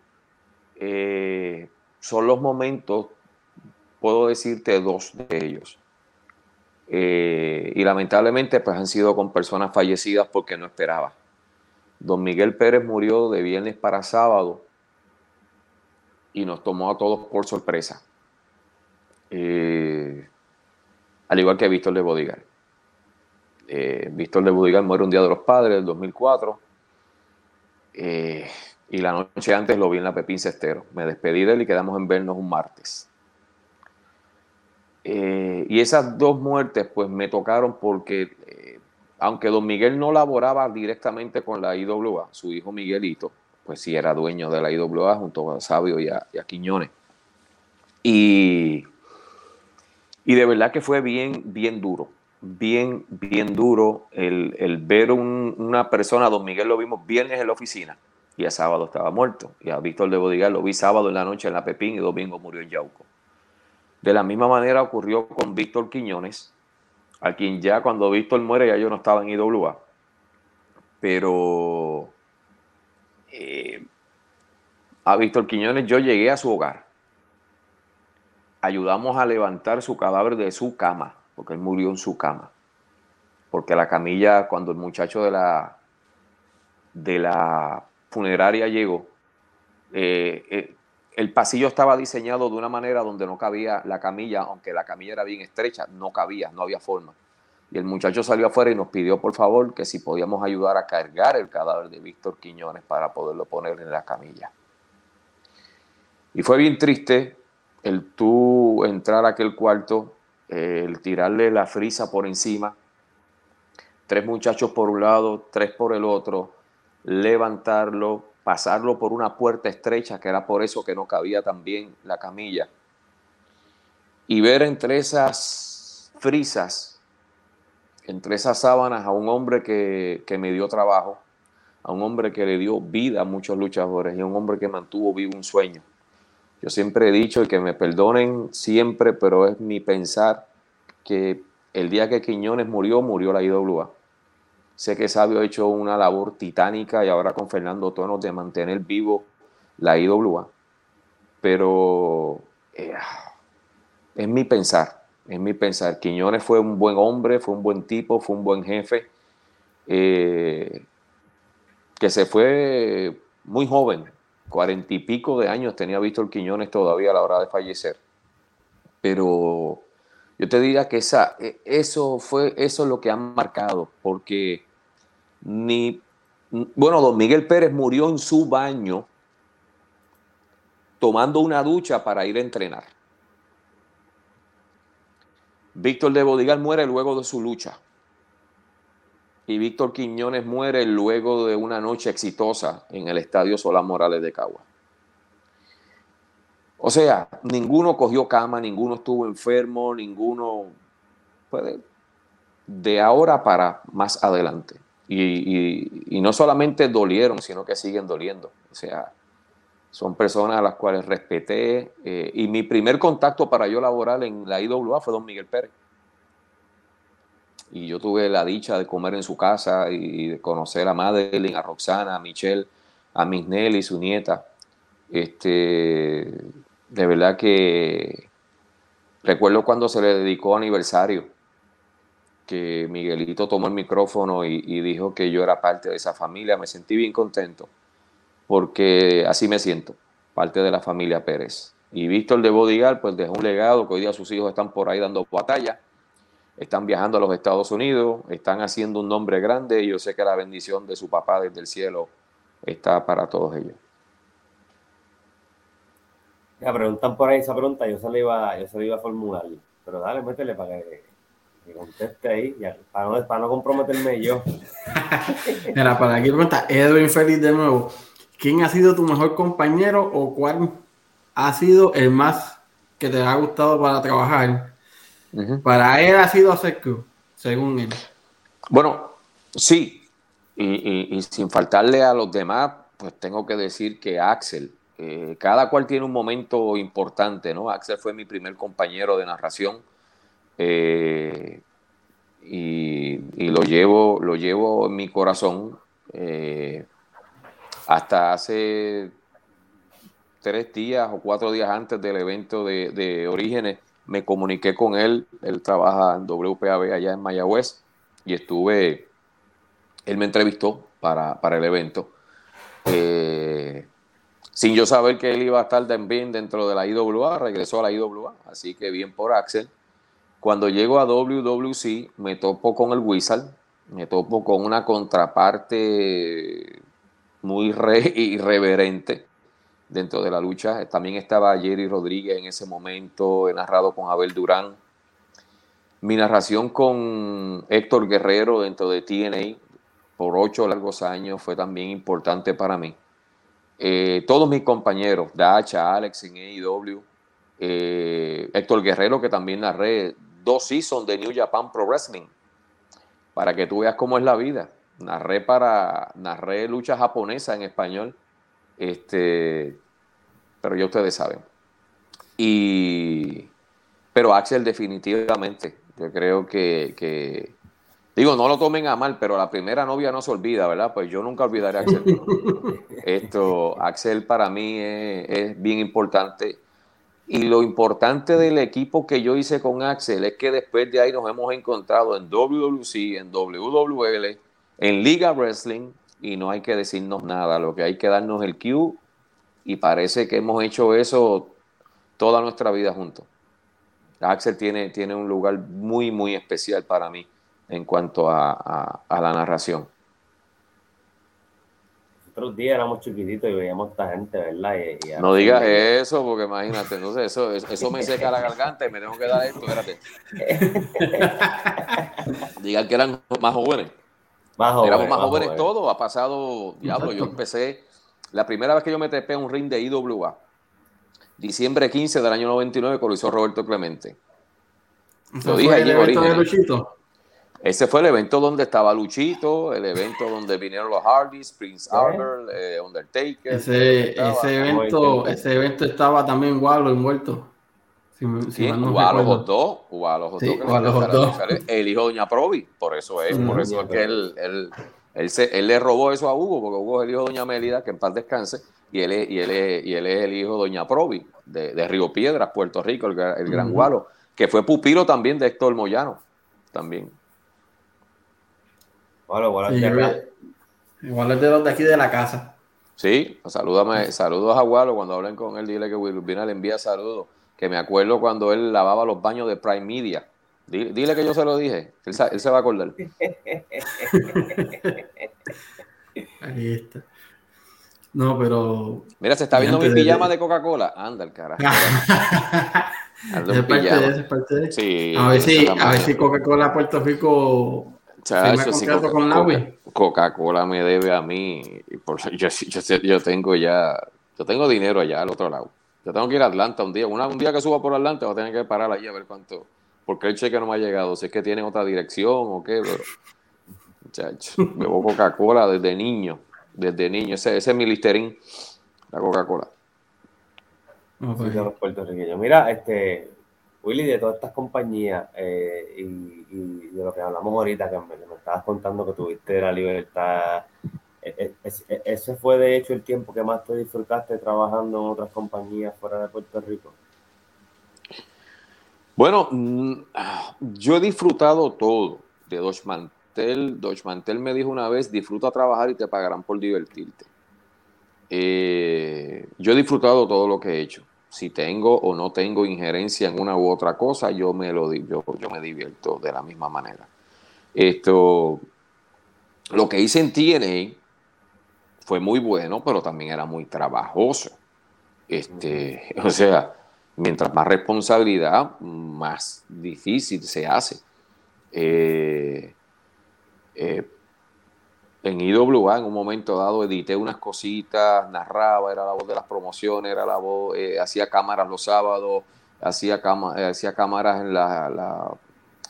eh, son los momentos, puedo decirte dos de ellos. Eh, y lamentablemente pues han sido con personas fallecidas porque no esperaba. Don Miguel Pérez murió de viernes para sábado y nos tomó a todos por sorpresa. Eh, al igual que Víctor de Bodigal. Víctor de Bodigal muere un día de los padres, del 2004. Eh, y la noche antes lo vi en la Pepín Cestero. Me despedí de él y quedamos en vernos un martes. Eh, y esas dos muertes pues me tocaron porque, eh, aunque don Miguel no laboraba directamente con la IWA, su hijo Miguelito, pues sí era dueño de la IWA junto a Sabio y a, Quiñones. Y, y de verdad que fue bien, bien duro bien, bien duro el, el ver una persona, don Miguel lo vimos viernes en la oficina y a sábado estaba muerto. Y a Víctor de Bodigal lo vi sábado en la noche en la Pepín y domingo murió en Yauco. De la misma manera ocurrió con Víctor Quiñones, a quien ya cuando Víctor muere ya yo no estaba en IWA. Pero eh, a Víctor Quiñones yo llegué a su hogar. Ayudamos a levantar su cadáver de su cama porque él murió en su cama. Porque la camilla, cuando el muchacho de la, de la funeraria llegó, eh, eh, el pasillo estaba diseñado de una manera donde no cabía la camilla, aunque la camilla era bien estrecha, no cabía, no había forma. Y el muchacho salió afuera y nos pidió por favor que si podíamos ayudar a cargar el cadáver de Víctor Quiñones para poderlo poner en la camilla. Y fue bien triste el tú entrar a aquel cuarto el tirarle la frisa por encima, tres muchachos por un lado, tres por el otro, levantarlo, pasarlo por una puerta estrecha, que era por eso que no cabía también la camilla, y ver entre esas frisas, entre esas sábanas a un hombre que, que me dio trabajo, a un hombre que le dio vida a muchos luchadores y a un hombre que mantuvo vivo un sueño yo siempre he dicho, y que me perdonen siempre, pero es mi pensar que el día que Quiñones murió, murió la IWA. Sé que Sabio ha hecho una labor titánica y ahora con Fernando Tonos de mantener vivo la IWA. Pero eh, es mi pensar, es mi pensar. Quiñones fue un buen hombre, fue un buen tipo, fue un buen jefe, eh, que se fue muy joven, cuarenta y pico de años tenía Víctor Quiñones todavía a la hora de fallecer. Pero yo te diría que esa, e, eso fue eso es lo que han marcado, porque ni, bueno, don Miguel Pérez murió en su baño tomando una ducha para ir a entrenar. Víctor de Bodigal muere luego de su lucha. Y Víctor Quiñones muere luego de una noche exitosa en el Estadio Solán Morales de Cagua. O sea, ninguno cogió cama, ninguno estuvo enfermo, ninguno puede de ahora para más adelante. Y, no solamente dolieron, sino que siguen doliendo. O sea, son personas a las cuales respeté. Eh, y mi primer contacto para yo laborar en la IWA fue don Miguel Pérez. Y yo tuve la dicha de comer en su casa y de conocer a Madeline, a Roxana, a Michelle, a Miss Nelly, su nieta. Este, de verdad que recuerdo cuando se le dedicó aniversario, que Miguelito tomó el micrófono y, dijo que yo era parte de esa familia. Me sentí bien contento, porque así me siento, parte de la familia Pérez. Y Víctor de Bodigal, pues dejó un legado que hoy día sus hijos están por ahí dando batalla, están viajando a los Estados Unidos, están haciendo un nombre grande y yo sé que la bendición de su papá desde el cielo está para todos ellos. Ya preguntan por ahí esa pregunta, yo se la iba, yo se la iba a formular, pero dale, métele para que, conteste ahí, para, no, para no comprometerme yo. <laughs> Mira, para aquí pregunta Edwin Félix de nuevo, ¿quién ha sido tu mejor compañero o cuál ha sido el más que te ha gustado para trabajar? Para él ha sido Secu, según él. Bueno, sí, y, y sin faltarle a los demás, pues tengo que decir que Axel, eh, cada cual tiene un momento importante, ¿no? Axel fue mi primer compañero de narración eh, y, lo, llevo, lo llevo en mi corazón eh, hasta hace tres días o cuatro días antes del evento de, Orígenes. Me comuniqué con él, él trabaja en WPAB allá en Mayagüez y estuve, él me entrevistó para, para el evento sin yo saber que él iba a estar también dentro de la IWA, regresó a la IWA, así que bien por Axel. Cuando llego a WWC me topo con el Wizard, me topo con una contraparte muy <laughs> irreverente dentro de la lucha. También estaba Jerry Rodríguez en ese momento, he narrado con Abel Durán. Mi narración con Héctor Guerrero dentro de TNA por ocho largos años fue también importante para mí. Eh, todos mis compañeros, Dacha, Alex en AEW, eh, Héctor Guerrero, que también narré dos seasons de New Japan Pro Wrestling, para que tú veas cómo es la vida. Narré para, narré lucha japonesa en español, este, pero ya ustedes saben. Y, pero Axel definitivamente, yo creo que Digo, no lo tomen a mal, pero la primera novia no se olvida, ¿verdad? Pues yo nunca olvidaré a Axel. <laughs> Esto, Axel para mí es, bien importante. Y lo importante del equipo que yo hice con Axel es que después de ahí nos hemos encontrado en WWC, en WWL, en Liga Wrestling, y no hay que decirnos nada. Lo que hay que darnos el cue, y parece que hemos hecho eso toda nuestra vida juntos. Axel tiene, tiene un lugar muy, muy especial para mí en cuanto a, la narración. Otros días éramos chiquititos y veíamos a esta gente, ¿verdad? no digas eso, porque imagínate, entonces eso, eso me seca la garganta y me tengo que dar esto, espérate. <laughs> Digan que eran más jóvenes. Más jóvenes Éramos más, jóvenes, todos, ha pasado, diablo, yo empecé, la primera vez que yo me trepé a un ring de IWA, diciembre 15 del año 99, con lo hizo Roberto Clemente. Lo dije allí ese fue el evento donde estaba Luchito, el evento donde vinieron los Hardys, Prince Albert, eh, Undertaker. Ese, ese, evento, ese evento estaba también Wallo envuelto. Si, sí, no los dos, los sí, los dos. El hijo de Doña Provi, por eso es, por eso es que él, él, él, se, él, le robó eso a Hugo, porque Hugo es el hijo de Doña Mélida, que en paz descanse, y él es, y él es, y él es el hijo de Doña Provi, de, Río Piedras, Puerto Rico, el, Gran Gualo, que fue pupilo también de Héctor Moyano, también. Bueno, bueno, igual es de los de aquí de la casa. Sí, salúdame, saludos a Gualo cuando hablen con él, dile que Wilbina le envía saludos, que me acuerdo cuando él lavaba los baños de Prime Media. Dile, que yo se lo dije, él, él se va a acordar. <laughs> Ahí está. No, pero. Mira, se está viendo mi pijama de, Coca-Cola. Anda el carajo. <laughs> es parte de eso, es parte de. Sí, a ver si, a ver si Coca-Cola Puerto Rico Chacho, si Coca-Cola me debe a mí. Por, <laughs> yo, yo, yo, tengo ya. Yo tengo dinero allá al otro lado. Yo tengo que ir a Atlanta un día. un día que suba por Atlanta, voy a tener que parar allí a ver cuánto. Porque el cheque no me ha llegado. Si es que tiene otra dirección o qué, pero. Chacho, bebo Coca-Cola desde niño desde niño. Ese, ese es mi listerín, la Coca-Cola. de los puertorriqueños. Mira, este, Willy, de todas estas compañías eh, y, de lo que hablamos ahorita, que me, estabas contando que tuviste la libertad, e, e, e, ¿ese fue de hecho el tiempo que más te disfrutaste trabajando en otras compañías fuera de Puerto Rico? Bueno, mm, yo he disfrutado todo de Dodge Deutsche Mantel me dijo una vez, disfruta trabajar y te pagarán por divertirte. Eh, yo he disfrutado todo lo que he hecho. Si tengo o no tengo injerencia en una u otra cosa, yo me lo yo, yo me divierto de la misma manera. Esto, lo que hice en TNA fue muy bueno, pero también era muy trabajoso. Este, <laughs> o sea, mientras más responsabilidad, más difícil se hace. Eh, eh, en IWA en un momento dado edité unas cositas, narraba, era la voz de las promociones, era la voz, eh, hacía cámaras los sábados, hacía, eh, hacía cámaras en la,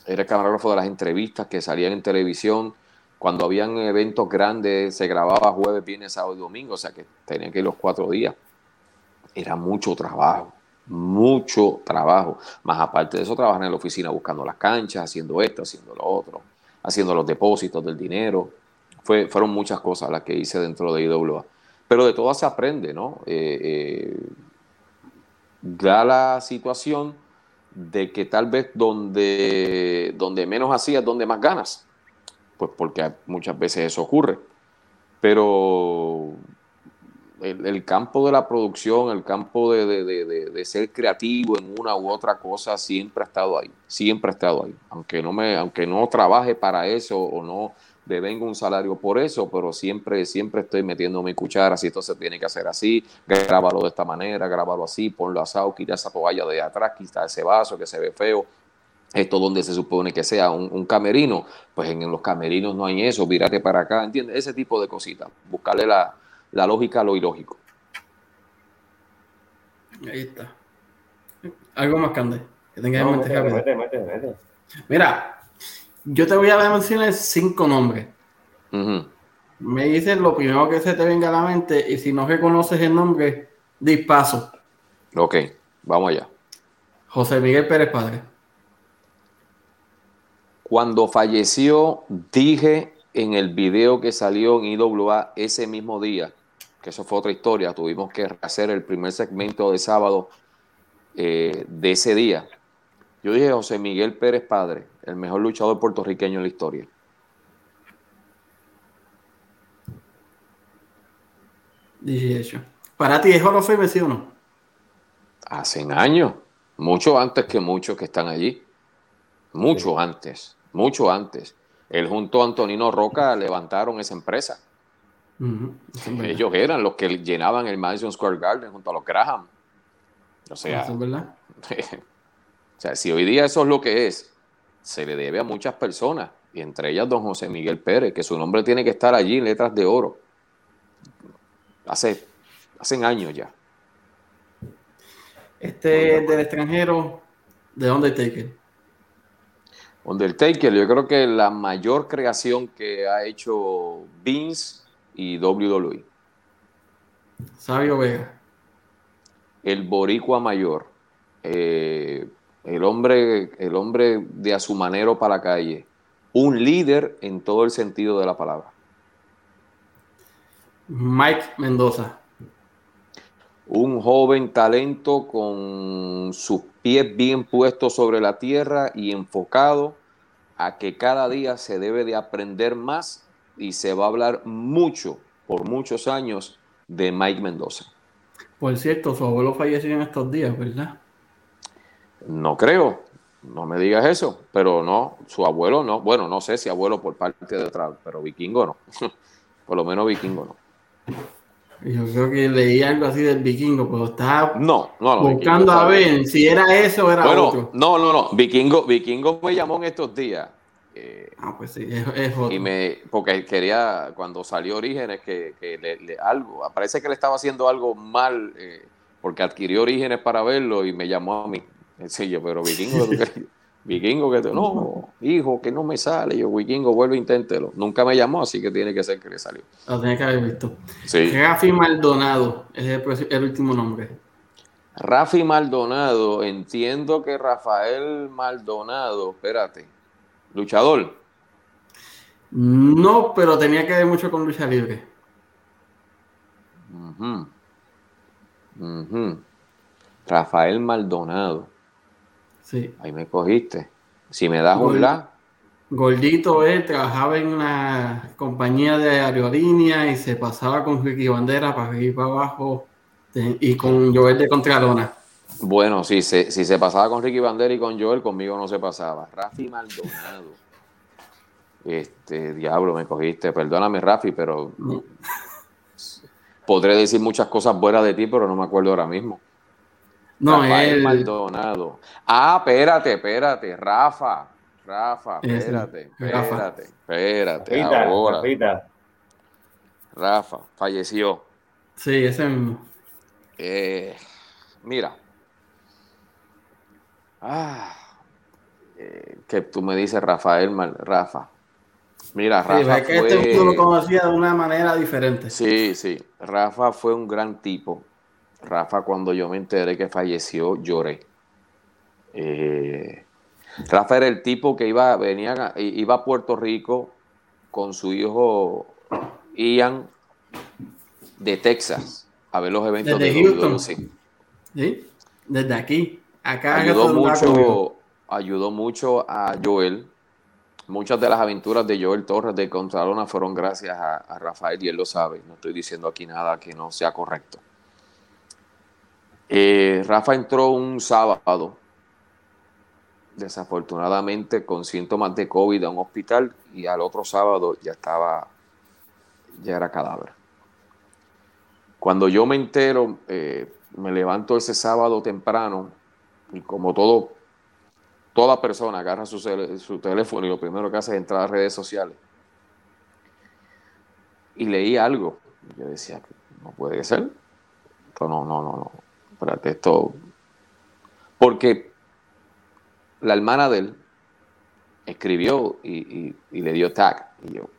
era el camarógrafo de las entrevistas que salían en televisión. Cuando habían eventos grandes se grababa jueves, viernes, sábado y domingo, o sea que tenían que ir los cuatro días. Era mucho trabajo, mucho trabajo. Más aparte de eso, trabajar en la oficina buscando las canchas, haciendo esto, haciendo lo otro haciendo los depósitos del dinero. Fue, fueron muchas cosas las que hice dentro de IWA. Pero de todas se aprende, ¿no? Eh, eh, da la situación de que tal vez donde, donde menos hacías, donde más ganas. Pues porque muchas veces eso ocurre. Pero el, campo de la producción, el campo de, ser creativo en una u otra cosa siempre ha estado ahí, siempre ha estado ahí. Aunque no, me, aunque no trabaje para eso o no devenga un salario por eso, pero siempre, siempre estoy metiendo mi cuchara, si esto se tiene que hacer así, grábalo de esta manera, grábalo así, ponlo asado, quita esa toalla de atrás, quita ese vaso que se ve feo, esto donde se supone que sea un, camerino, pues en, los camerinos no hay eso, vírate para acá, ¿entiendes? Ese tipo de cositas, buscarle la, la lógica a lo ilógico. Ahí está. Algo más, Cande, que tenga en mente Mira, yo te voy a mencionar cinco nombres. Me dices lo primero que se te venga a la mente y si no reconoces el nombre, dispaso. Ok, vamos allá. José Miguel Pérez Padre. Cuando falleció, dije en el video que salió en IWA ese mismo día, que eso fue otra historia, tuvimos que hacer el primer segmento de sábado eh, de ese día. Yo dije José Miguel Pérez Padre, el mejor luchador puertorriqueño en la historia. Dije ¿Para ti es Hall of Fame, sí o no? Hace años, mucho antes que muchos que están allí. Mucho antes, mucho antes. Él junto a Antonino Roca levantaron esa empresa. Ellos eran los que llenaban el Madison Square Garden junto a los Graham. O sea, <laughs> o sea, si hoy día eso es lo que es, se le debe a muchas personas, y entre ellas don José Miguel Pérez, que su nombre tiene que estar allí en letras de oro. Hace, hace años ya. Este del extranjero, ¿de dónde Undertaker? Undertaker, yo creo que la mayor creación que ha hecho Vince y WWE. Sabio Vega. El boricua mayor. Eh, el, hombre, el hombre de a su manero para la calle. Un líder en todo el sentido de la palabra. Mike Mendoza. un joven talento con sus pies bien puestos sobre la tierra y enfocado a que cada día se debe de aprender más y se va a hablar mucho, por muchos años, de Mike Mendoza. Por cierto, su abuelo falleció en estos días, ¿verdad? No creo, no me digas eso, pero no, su abuelo no, bueno, no sé si abuelo por parte de atrás, pero vikingo no, <laughs> por lo menos vikingo no. Yo creo que leí algo así del vikingo, pero estaba no, no, buscando a ver si era eso o era bueno, otro. No, no, no, vikingo, vikingo me llamó en estos días. Eh, ah, pues sí, es, otro. Y me, porque quería, cuando salió Orígenes, que, que le, algo, parece que le estaba haciendo algo mal, eh, porque adquirió Orígenes para verlo y me llamó a mí. Sí, yo, pero vikingo, <laughs> vikingo que no, hijo, que no me sale. Yo, vikingo, vuelve, inténtelo. Nunca me llamó, así que tiene que ser que le salió. Lo tiene que haber visto. Sí. Rafi Maldonado es el, último nombre. Rafi Maldonado, entiendo que Rafael Maldonado, espérate, luchador. No, pero tenía que ver mucho con lucha libre. Rafael Maldonado. Sí. Ahí me cogiste. Si me das un la. Gordito él trabajaba en una compañía de aerolínea y se pasaba con Ricky Bandera para arriba y para abajo y con Joel de Contralona. Bueno, si se, si se pasaba con Ricky Bandera y con Joel, conmigo no se pasaba. Rafi Maldonado. Este, diablo, me cogiste. Perdóname, Rafi, pero podré decir muchas cosas buenas de ti, pero no me acuerdo ahora mismo. No, Rafael Maldonado. Ah, espérate, espérate. Rafa. Rafa, espérate, espérate, espérate. ahora. Rafa, falleció. Sí, ese mismo. Eh, mira. Ah, eh, que tú me dices Rafael, Rafa. Mira, Rafa. que este fue... este lo conocía de una manera diferente. Sí, sí. Rafa fue un gran tipo Rafa, cuando yo me enteré que falleció, lloré. Eh, Rafa era el tipo que iba, venía, iba a Puerto Rico con su hijo Ian de Texas a ver los eventos de Houston. Sí. Desde aquí. Acá ayudó mucho, ayudó mucho a Joel. Muchas de las aventuras de Joel Torres de Contralona fueron gracias a, a Rafael y él lo sabe. No estoy diciendo aquí nada que no sea correcto. Eh, Rafa entró un sábado, desafortunadamente con síntomas de COVID a un hospital y al otro sábado ya estaba, ya era cadáver. Cuando yo me entero, eh, me levanto ese sábado temprano y como todo, toda persona agarra su, teléfono y lo primero que hace es entrar a redes sociales. Y leí algo. Yo decía, no puede ser. No, no, no, no espérate, esto. Porque la hermana de él escribió y, le dio tag. Y yo,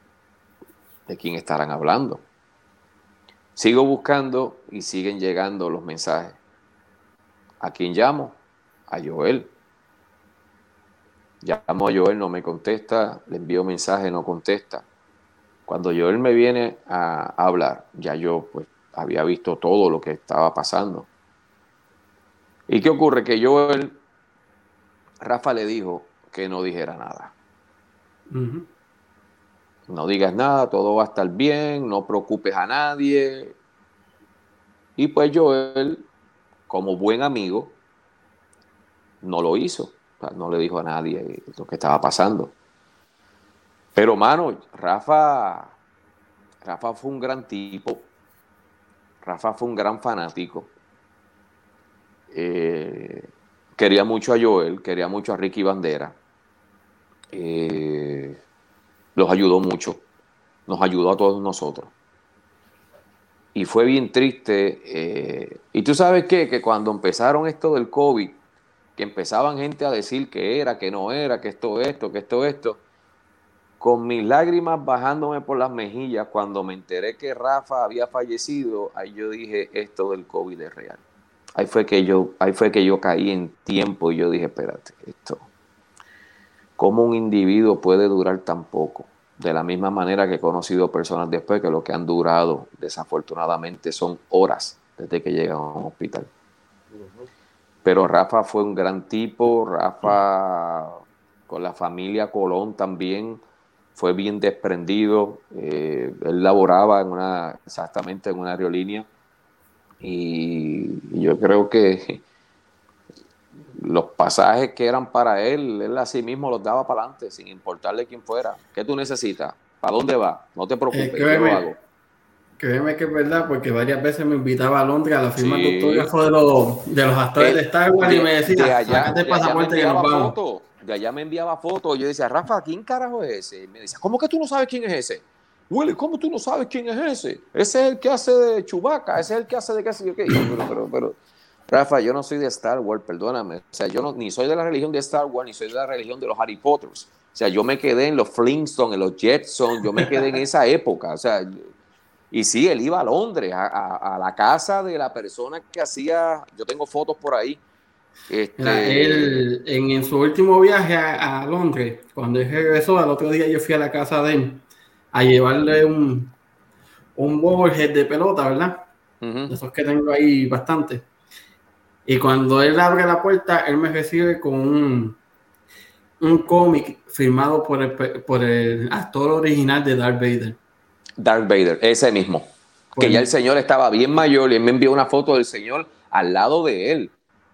¿de quién estarán hablando? Sigo buscando y siguen llegando los mensajes. ¿A quién llamo? A Joel. Llamo a Joel, no me contesta, le envío mensaje, no contesta. Cuando Joel me viene a hablar, ya yo pues había visto todo lo que estaba pasando. ¿Y qué ocurre? Que yo, Rafa le dijo que no dijera nada. No digas nada, todo va a estar bien, no preocupes a nadie. Y pues Joel, como buen amigo, no lo hizo. no le dijo a nadie lo que estaba pasando. Pero, mano, Rafa, Rafa fue un gran tipo. Rafa fue un gran fanático. Eh, quería mucho a Joel, quería mucho a Ricky Bandera. Eh, los ayudó mucho, nos ayudó a todos nosotros. Y fue bien triste. Eh, y tú sabes qué, que cuando empezaron esto del COVID, que empezaban gente a decir que era, que no era, que esto, esto, que esto, esto, con mis lágrimas bajándome por las mejillas, cuando me enteré que Rafa había fallecido, ahí yo dije, esto del COVID es real ahí fue que yo, ahí fue que yo caí en tiempo y yo dije, espérate, esto, ¿cómo un individuo puede durar tan poco? De la misma manera que he conocido personas después que lo que han durado, desafortunadamente, son horas desde que llega a un hospital. Pero Rafa fue un gran tipo, Rafa con la familia Colón también fue bien desprendido. Eh, él laboraba en una, exactamente en una aerolínea y, yo creo que <laughs> los pasajes que eran para él, él así mismo los daba para adelante, sin importarle quién fuera. ¿Qué tú necesitas? ¿Para dónde va? No te preocupes, eh, yo lo hago. Créeme que es verdad, porque varias veces me invitaba a Londres a la firma de autógrafo de los, de los actores de Star Wars y me decía, allá, pasaporte que nos vamos de allá me enviaba fotos. Yo decía, Rafa, ¿quién carajo es ese? Y me decía, ¿cómo que tú no sabes quién es ese? Willy, ¿cómo tú no sabes quién es ese? Ese es el que hace de Chubaca, ese es el que hace de qué sé yo qué. Pero, pero, pero, Rafa, yo no soy de Star Wars, perdóname. O sea, yo no, ni soy de la religión de Star Wars, ni soy de la religión de los Harry Potters. O sea, yo me quedé en los Flintstones, en los Jetsons, yo me quedé en esa época. O sea, y sí, él iba a Londres, a, a la casa de la persona que hacía, yo tengo fotos por ahí, este... en, su último viaje a, Londres, cuando él regresó, al otro día yo fui a la casa de él a llevarle un, un de pelota, ¿verdad? esos que tengo ahí bastante. Y cuando él abre la puerta, él me recibe con un, un cómic firmado por el, por el actor original de Darth Vader. Darth Vader, ese mismo. que ya el señor estaba bien mayor y él me envió una foto del señor al lado de él.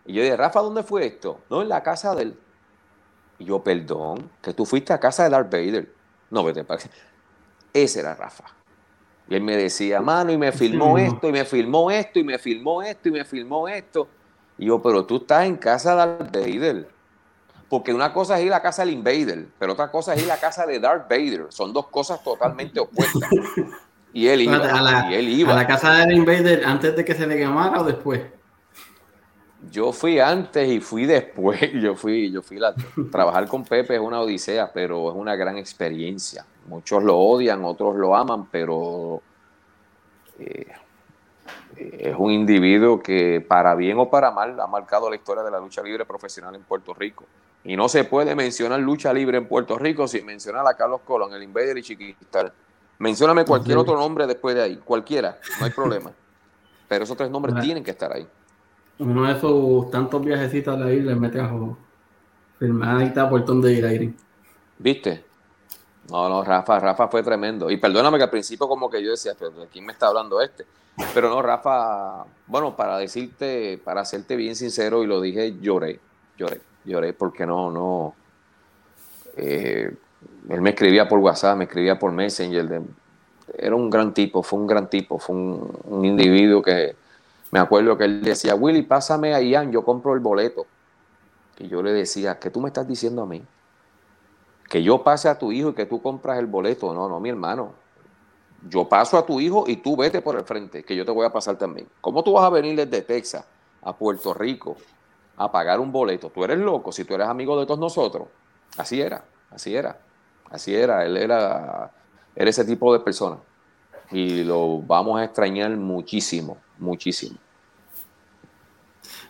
Y yo dije, Rafa, ¿dónde fue esto? No, en la casa de él. Y yo, perdón, que tú fuiste a casa de Darth Vader. No, vete para Ese era Rafa. Y él me decía, mano, y me filmó esto, y me filmó esto, y me filmó esto, y me filmó esto. Y yo, pero tú estás en casa de Darth Vader. Porque una cosa es ir a la casa del Invader, pero otra cosa es ir a la casa de Darth Vader. Son dos cosas totalmente opuestas. <laughs> Y él iba. A la, y él iba. ¿A la casa del Invader antes de que se le quemara o después? Yo fui antes y fui después. <laughs> Yo fui, yo fui la, trabajar con Pepe es una odisea, pero es una gran experiencia. Muchos lo odian, otros lo aman, pero eh, es un individuo que para bien o para mal ha marcado la historia de la lucha libre profesional en Puerto Rico. Y no se puede mencionar lucha libre en Puerto Rico sin mencionar a Carlos Colón, el Invader y Chiquistal. Mencióname cualquier otro nombre después de ahí, cualquiera, no hay problema. <laughs> Pero esos tres nombres tienen que estar ahí uno de esos tantos viajecitos a la isla me trajo está por donde ir aire. ¿Viste? No, no, Rafa, Rafa fue tremendo. Y perdóname que al principio como que yo decía, pero ¿de quién me está hablando este? Pero no, Rafa, bueno, para decirte, para serte bien sincero, y lo dije, lloré, lloré, lloré, porque no, no. Eh, él me escribía por WhatsApp, me escribía por Messenger. era un gran tipo, fue un gran tipo, fue un individuo que, me acuerdo que él decía, Willy, pásame a Ian, yo compro el boleto. Y yo le decía, ¿qué tú me estás diciendo a mí? Que yo pase a tu hijo y que tú compras el boleto. No, no, mi hermano. Yo paso a tu hijo y tú vete por el frente, que yo te voy a pasar también. ¿Cómo tú vas a venir desde Texas a Puerto Rico a pagar un boleto? Tú eres loco si tú eres amigo de todos nosotros. Así era, así era, así era. Él era, era ese tipo de persona. Y lo vamos a extrañar muchísimo, muchísimo.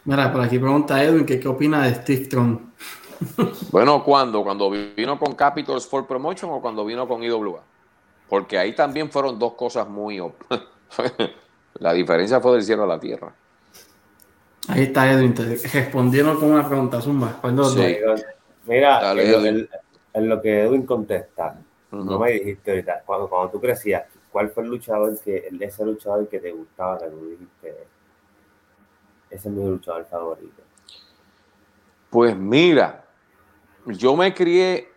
Mira, por aquí pregunta Edwin que qué opina de Steve Trump. <laughs> bueno, ¿cuándo? ¿Cuando vino con Capitals for Promotion o cuando vino con IWA? Porque ahí también fueron dos cosas muy... <laughs> la diferencia fue del cielo a la tierra. Ahí está Edwin, respondieron con una pregunta, Zumba. Sí. Mira, en, Lo que, Edwin contesta, no me dijiste ahorita, cuando, cuando tú crecías, ¿cuál fue el luchador que, ese luchador que te gustaba, que tú dijiste, ese es mi luchador favorito? Pues mira, yo me crié,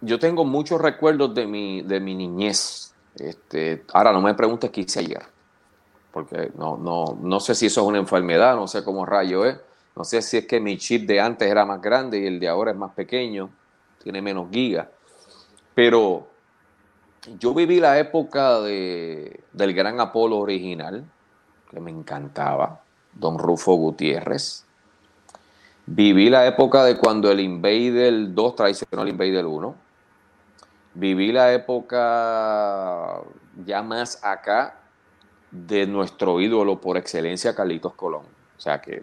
yo tengo muchos recuerdos de mi, de mi niñez. Este, ahora no me preguntes qué hice ayer, porque no, no, no sé si eso es una enfermedad, no sé cómo rayo es, no sé si es que mi chip de antes era más grande y el de ahora es más pequeño, tiene menos gigas, pero yo viví la época de, del gran Apolo original, que me encantaba, Don Rufo Gutiérrez. Viví la época de cuando el Invader 2 traicionó al Invader 1. Viví la época ya más acá de nuestro ídolo por excelencia, Carlitos Colón. O sea que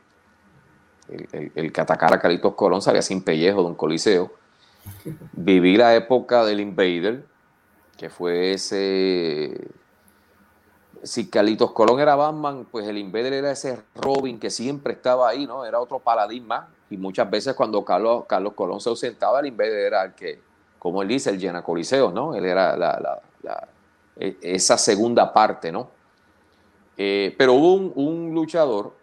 el, que atacara a Carlitos Colón salía sin pellejo de un coliseo. Viví la época del Invader, que fue ese, si Carlitos Colón era Batman, pues el Invader era ese Robin que siempre estaba ahí, ¿no? Era otro paradigma. Y muchas veces cuando Carlos, Carlos Colón se ausentaba, el Invader era el que, como él dice, el llena Coliseo, ¿no? Él era la, e, esa segunda parte, ¿no? Eh, pero hubo un, luchador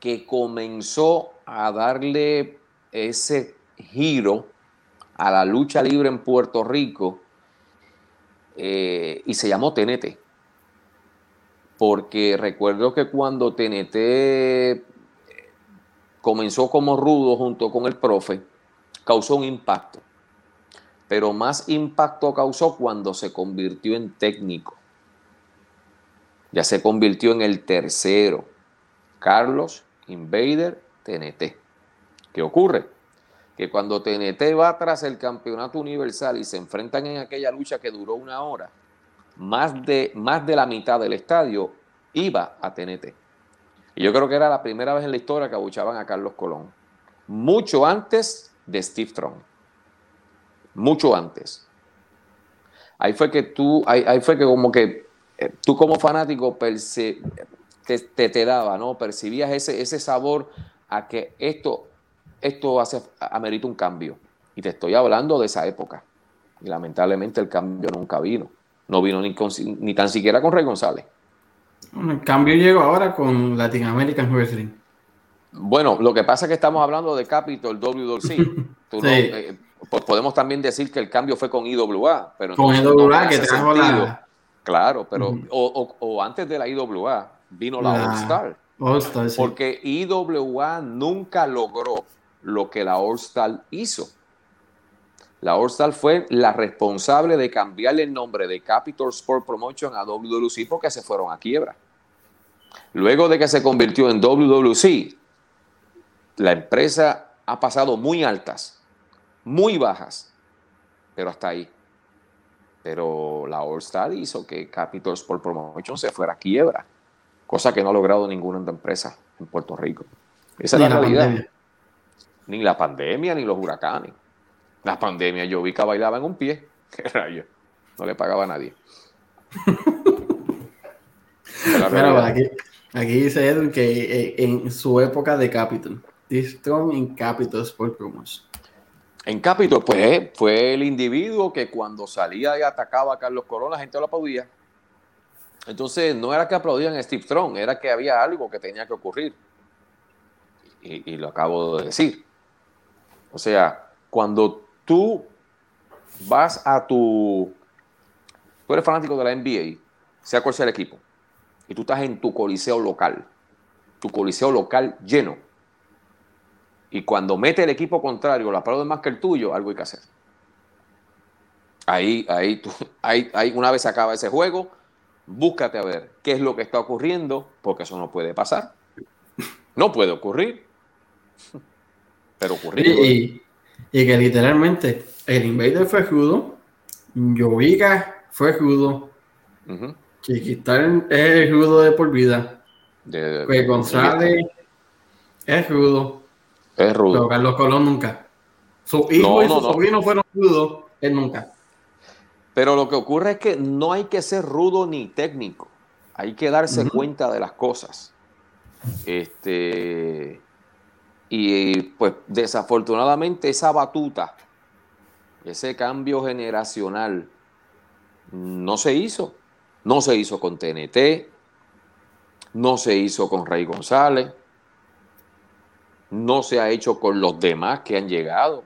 que comenzó a darle ese giro a la lucha libre en Puerto Rico eh, y se llamó TNT porque recuerdo que cuando TNT eh, comenzó como rudo junto con el profe, causó un impacto. Pero más impacto causó cuando se convirtió en técnico. Ya se convirtió en el tercero. Carlos Invader TNT. ¿Qué ocurre? Que cuando TNT va tras el campeonato universal y se enfrentan en aquella lucha que duró una hora, más de, más de la mitad del estadio iba a TNT. Y yo creo que era la primera vez en la historia que abuchaban a Carlos Colón. Mucho antes de Steve Tron. Mucho antes. Ahí fue que tú, ahí, fue que como que tú como fanático te, te, daba, ¿no? Percibías ese, ese sabor a que esto, esto hace, amerita un cambio. Y te estoy hablando de esa época. Y lamentablemente el cambio nunca vino. No vino ni, ni tan siquiera con Rey González. el cambio llegó ahora con Latin American Wrestling. Bueno, lo que pasa es que estamos hablando de Capitol WWC. <laughs> sí. Eh, pues podemos también decir que el cambio fue con IWA. Pero con IWA que trajo la... Claro, pero o, antes de la IWA vino la, All Star. All Star sí. Porque IWA nunca logró lo que la All Star hizo. La All fue la responsable de cambiarle el nombre de Capital Sport Promotion a WWC porque se fueron a quiebra. Luego de que se convirtió en WWC, la empresa ha pasado muy altas, muy bajas, pero hasta ahí. Pero la All Star hizo que Capital Sport Promotion se fuera a quiebra, cosa que no ha logrado ninguna empresa en Puerto Rico. Esa es la, realidad. Ni la pandemia, ni los huracanes. La pandemia yo vi que bailaba en un pie. <laughs> Qué rayo. No le pagaba a nadie. Pero aquí, dice Edwin que eh, en su época de Capitol, Strong en Capitol Sport Promotion. En Capitol, pues eh, fue el individuo que cuando salía y atacaba a Carlos Colón, la gente lo aplaudía. Entonces, no era que aplaudían a Steve Strong, era que había algo que tenía que ocurrir. Y, y lo acabo de decir. O sea, cuando tú vas a tu... Tú eres fanático de la NBA, sea cual sea el equipo, y tú estás en tu coliseo local, tu coliseo local lleno, y cuando mete el equipo contrario la aplaude más que el tuyo, algo hay que hacer. Ahí, ahí, tú, <laughs> ahí, ahí, una vez acaba ese juego, búscate a ver qué es lo que está ocurriendo, porque eso no puede pasar. No puede ocurrir. Pero ocurrió. Y que literalmente el Invader fue judo, Yovica fue judo, uh Chiquistar es judo de por vida, de, pues González es judo, es rudo. Pero Carlos Colón nunca. Su hijo y su sobrino fueron judos, él nunca. Pero lo que ocurre es que no hay que ser rudo ni técnico. Hay que darse cuenta de las cosas. Este, y pues desafortunadamente esa batuta, ese cambio generacional, no se hizo. No se hizo con TNT, no se hizo con Rey González, no se ha hecho con los demás que han llegado.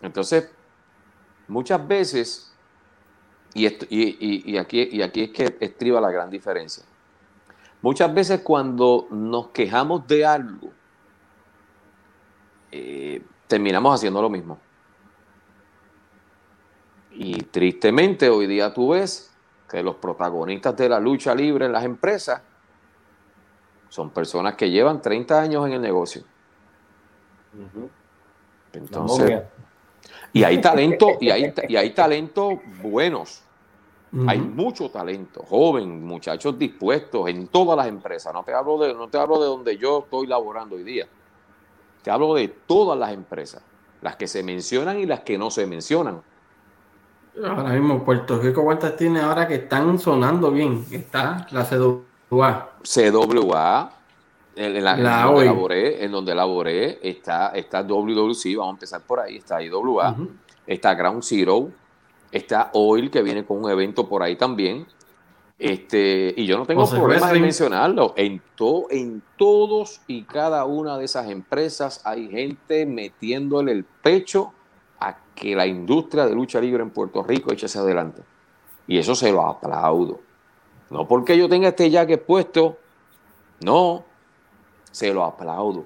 Entonces, muchas veces, y, y, aquí, y aquí es que estriba la gran diferencia, muchas veces cuando nos quejamos de algo, eh, terminamos haciendo lo mismo. Y tristemente hoy día tú ves que los protagonistas de la lucha libre en las empresas son personas que llevan 30 años en el negocio. Entonces, y hay talento, y hay, <laughs> y hay talentos buenos. Hay mucho talento, joven, muchachos dispuestos en todas las empresas. No te hablo de, no te hablo de donde yo estoy laborando hoy día. Te hablo de todas las empresas, las que se mencionan y las que no se mencionan. Ahora mismo Puerto Rico, ¿cuántas tiene ahora que están sonando bien? Está la CWA. CWA, en, la, en, donde laboré, en donde laboré, está, está WWC, vamos a empezar por ahí, está IWA, está Ground Zero, está Oil, que viene con un evento por ahí también. Este, y yo no tengo problema de mencionarlo. En, to, en todos y cada una de esas empresas hay gente metiéndole el pecho a que la industria de lucha libre en Puerto Rico eche hacia adelante. Y eso se lo aplaudo. No porque yo tenga este jacket puesto, no, se lo aplaudo.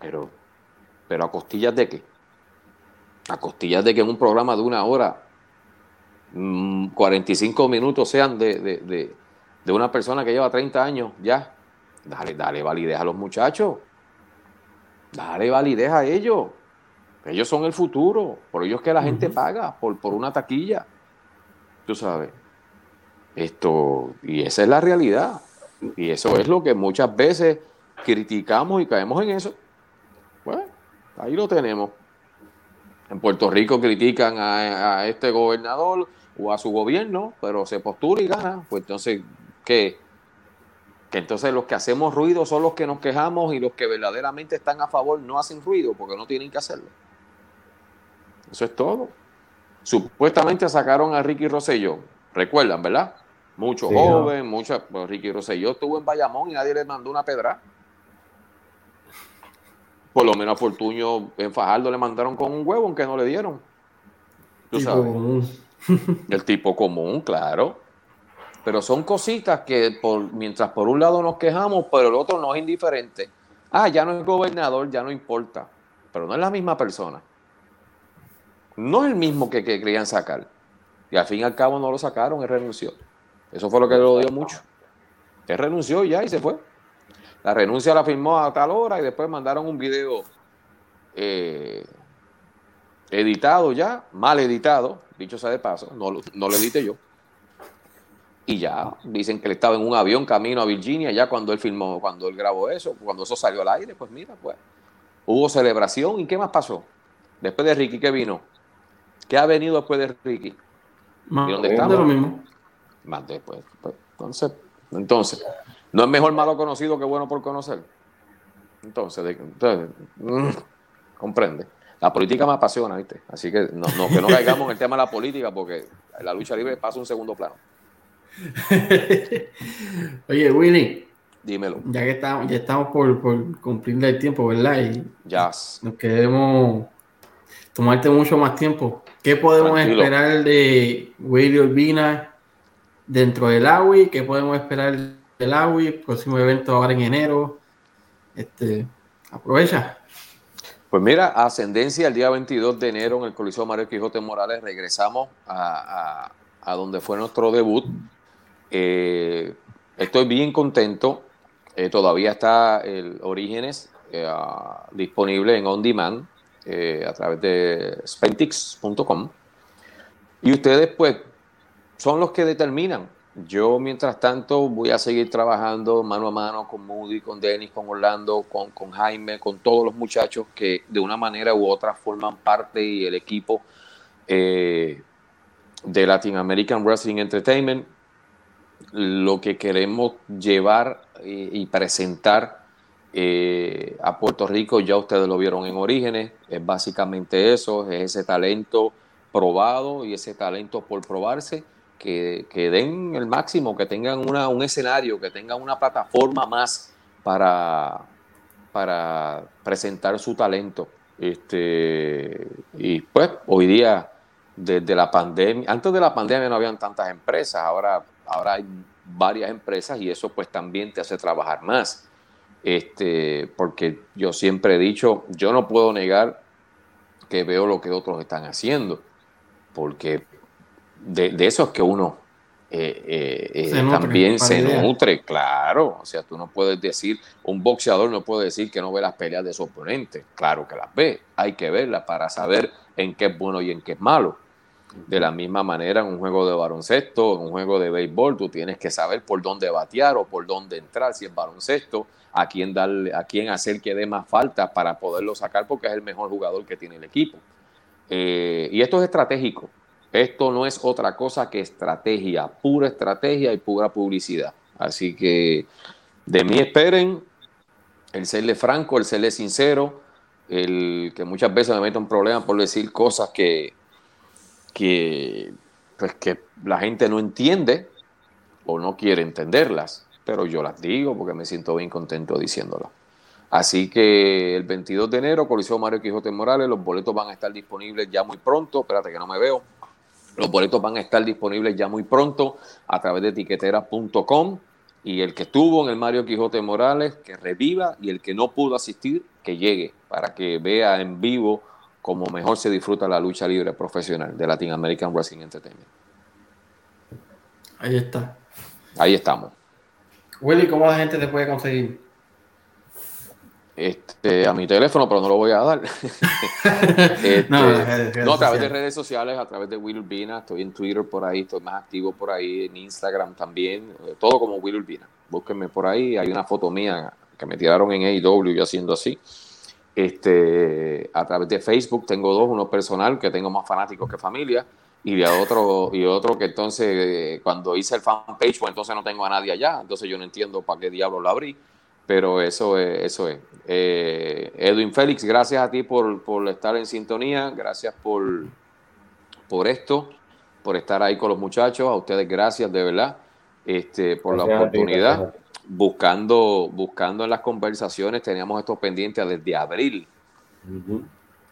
Pero, pero a costillas de qué? A costillas de que en un programa de una hora, 45 mm, minutos sean de, una persona que lleva 30 años, ya. Dale, dale validez a los muchachos. Dale validez a ellos. Ellos son el futuro. Por ellos que la gente paga por, por una taquilla. Tú sabes. Esto, y esa es la realidad. Y eso es lo que muchas veces criticamos y caemos en eso. Bueno, ahí lo tenemos. En Puerto Rico critican a, este gobernador o a su gobierno, pero se postula y gana. Pues entonces, ¿qué? Que entonces los que hacemos ruido son los que nos quejamos y los que verdaderamente están a favor no hacen ruido porque no tienen que hacerlo. Eso es todo. Supuestamente sacaron a Ricky Rosselló. Recuerdan, ¿verdad? Mucho joven, mucho. Pues Ricky Rosselló estuvo en Bayamón y nadie le mandó una pedra. Por lo menos a Fortuño en Fajardo le mandaron con un huevo, aunque no le dieron. Tú sabes. <laughs> El tipo común, claro. Pero son cositas que por, mientras por un lado nos quejamos, pero el otro no es indiferente. Ah, ya no es gobernador, ya no importa. Pero no es la misma persona. No es el mismo que, que querían sacar. Y al fin y al cabo no lo sacaron, él renunció. Eso fue lo que lo dio mucho. Él renunció ya y se fue. La renuncia la firmó a tal hora y después mandaron un video eh, editado ya, mal editado, dicho sea de paso, no, no lo edité yo. Y ya dicen que él estaba en un avión camino a Virginia, ya cuando él filmó, cuando él grabó eso, cuando eso salió al aire, pues mira, pues hubo celebración. ¿Y qué más pasó? Después de Ricky, ¿qué vino? ¿Qué ha venido después de Ricky? ¿Y dónde estamos? lo mismo. Más después. Pues, entonces, entonces, ¿No es mejor malo conocido que bueno por conocer? Entonces, mm, comprende. La política me apasiona, ¿viste? Así que no, que no caigamos en el tema de la política porque la lucha libre pasa un segundo plano. <laughs> Oye, Willy. Dímelo. Ya que estamos, ya estamos por, por cumplir el tiempo, ¿verdad? Y ya. Nos queremos tomarte mucho más tiempo. ¿Qué podemos esperar de Willy Urbina dentro del AWI? ¿Qué podemos esperar el AWI, próximo evento ahora en enero. Este, aprovecha. Pues mira, ascendencia el día 22 de enero en el Coliseo Mario Quijote Morales. Regresamos a, donde fue nuestro debut. Eh, estoy bien contento. Eh, todavía está el Orígenes eh, disponible en on demand a través de spentix.com. Y ustedes, pues, son los que determinan yo, mientras tanto, voy a seguir trabajando mano a mano con Moody, con Dennis, con Orlando, con, con Jaime, con todos los muchachos que de una manera u otra forman parte y el equipo eh, de Latin American Wrestling Entertainment. Lo que queremos llevar y, presentar eh, a Puerto Rico, ya ustedes lo vieron en Orígenes, es básicamente eso, es ese talento probado y ese talento por probarse que, den el máximo, que tengan una, un escenario, que tengan una plataforma más para, para presentar su talento. Este, y pues hoy día, desde la pandemia, antes de la pandemia no habían tantas empresas, ahora, ahora hay varias empresas y eso pues también te hace trabajar más. Este, porque yo siempre he dicho, yo no puedo negar que veo lo que otros están haciendo, porque de, de eso es que uno eh, eh, eh, también se nutre, claro. O sea, tú no puedes decir, un boxeador no puede decir que no ve las peleas de su oponente. Claro que las ve, hay que verlas para saber en qué es bueno y en qué es malo. De la misma manera, en un juego de baloncesto, en un juego de béisbol, tú tienes que saber por dónde batear o por dónde entrar, si es baloncesto, a quién darle, a quién hacer que dé más falta para poderlo sacar, porque es el mejor jugador que tiene el equipo. y esto es estratégico Esto no es otra cosa que estrategia, pura estrategia y pura publicidad. Así que de mí esperen el serle franco, el serle sincero, el que muchas veces me meto en problemas por decir cosas que, que, pues que la gente no entiende o no quiere entenderlas, pero yo las digo porque me siento bien contento diciéndolas. Así que el 22 de enero, Coliseo Mario Quijote Morales, los boletos van a estar disponibles ya muy pronto. Espérate que no me veo. Los boletos van a estar disponibles ya muy pronto a través de etiquetera.com. Y el que estuvo en el Mario Quijote Morales, que reviva. Y el que no pudo asistir, que llegue para que vea en vivo cómo mejor se disfruta la lucha libre profesional de Latin American Wrestling Entertainment. Ahí está. Ahí estamos. Willy, ¿cómo la gente te puede conseguir? Este, a mi teléfono, pero no lo voy a dar. <laughs> Este, no, a través de redes sociales, a través de Will Urbina, estoy en Twitter por ahí, estoy más activo por ahí, en Instagram también, eh, todo como Will Urbina. Búsquenme por ahí, hay una foto mía que me tiraron en AEW y haciendo así. Este, a través de Facebook tengo dos, uno personal que tengo más fanáticos que familia y otro y otro que entonces eh, cuando hice el fanpage pues entonces no tengo a nadie allá, entonces yo no entiendo para qué diablo lo abrí pero eso es. Eso es. Eh, Edwin Félix, gracias a ti por, estar en sintonía, gracias por, por esto, por estar ahí con los muchachos, a ustedes gracias de verdad este, por la oportunidad. buscando, buscando en las conversaciones, teníamos esto pendiente desde abril.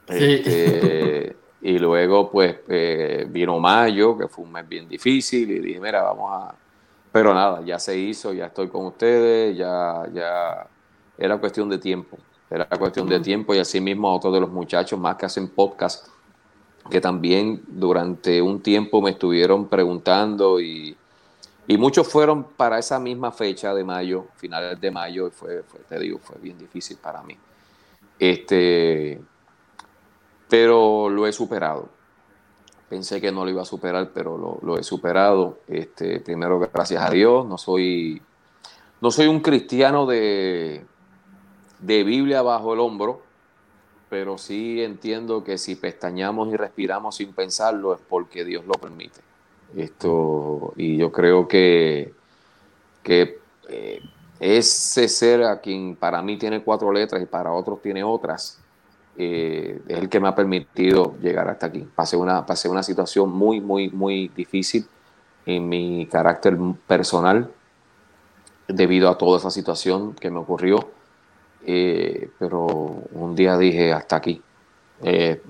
Este, y luego, pues, eh, vino mayo, que fue un mes bien difícil, y dije, mira, vamos a, pero nada, ya se hizo, ya estoy con ustedes, ya, ya era cuestión de tiempo. Era cuestión de tiempo y así mismo a otros de los muchachos más que hacen podcast, que también durante un tiempo me estuvieron preguntando y, muchos fueron para esa misma fecha de mayo, finales de mayo, y fue, fue, te digo, fue bien difícil para mí. Este, pero lo he superado pensé que no lo iba a superar, pero lo, he superado. Este, primero, gracias a Dios, no soy, no soy un cristiano de, de Biblia bajo el hombro, pero sí entiendo que si pestañamos y respiramos sin pensarlo es porque Dios lo permite. Esto, y yo creo que, que eh, ese ser a quien para mí tiene cuatro letras y para otros tiene otras, eh, es el que me ha permitido llegar hasta aquí. Pasé una, pasé una situación muy, muy, muy difícil en mi carácter personal debido a toda esa situación que me ocurrió. Eh, pero un día dije, hasta aquí, eh,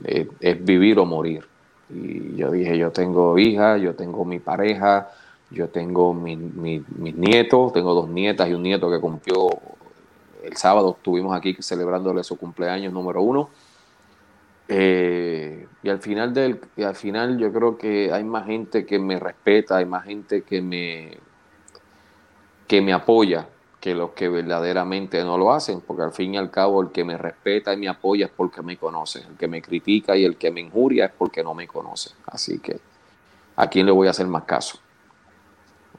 es vivir o morir. Y yo dije, yo tengo hija, yo tengo mi pareja, yo tengo mis nietos, tengo dos nietas y un nieto que cumplió el sábado estuvimos aquí celebrándole su cumpleaños número uno. Eh, y al final del, al final yo creo que hay más gente que me respeta, hay más gente que me que me apoya que los que verdaderamente no lo hacen, porque al fin y al cabo el que me respeta y me apoya es porque me conoce, el que me critica y el que me injuria es porque no me conoce. Así que a quién le voy a hacer más caso.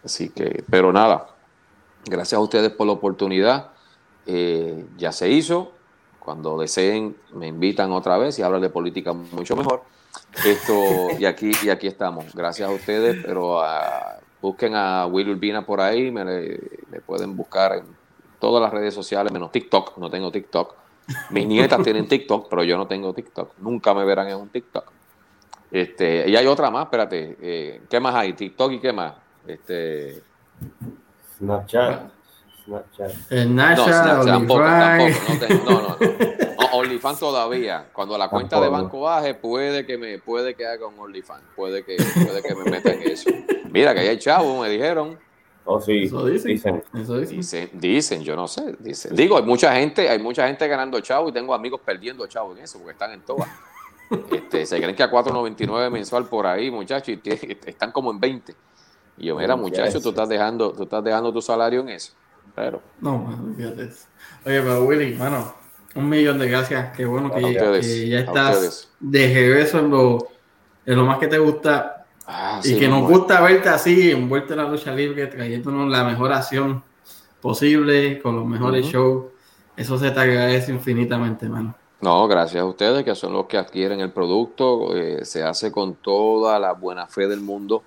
Así que, pero nada, gracias a ustedes por la oportunidad. Eh, ya se hizo. Cuando deseen, me invitan otra vez y hablan de política mucho mejor. Esto, y aquí, y aquí estamos. Gracias a ustedes, pero ah, busquen a Will Urbina por ahí, me, me, pueden buscar en todas las redes sociales, menos TikTok, no tengo TikTok. Mis nietas tienen TikTok, pero yo no tengo TikTok. Nunca me verán en un TikTok. Este, y hay otra más, espérate. Eh, ¿Qué más hay? TikTok y qué más? Este. Snapchat. Snapchat. no, Snapchat tampoco, tampoco. No, no, <laughs> no. OnlyFans todavía. Cuando la cuenta de banco baje, puede que me puede que haga un OnlyFans. Puede que, puede que me meta en eso. Mira, que ahí hay chavos, me dijeron. Oh, sí. Eso dicen. Dicen. dicen. yo no sé. Dicen. Digo, hay mucha gente, hay mucha gente ganando chavo y tengo amigos perdiendo chavo en eso, porque están en todas. Este, se creen que a 4.99 mensual por ahí, muchachos, y están como en 20. Y yo, mira, muchachos, tú estás dejando, tú estás dejando tu salario en eso. Pero. No. Oye, pero Willy, mano, un millón de gracias. Qué bueno que, ya estás de regreso en lo, en lo más que te gusta. Ah, y que nos gusta verte así, envuelto en la lucha libre, trayéndonos la mejor acción posible, con los mejores shows. Eso se te agradece infinitamente, mano. No, gracias a ustedes que son los que adquieren el producto. Eh, se hace con toda la buena fe del mundo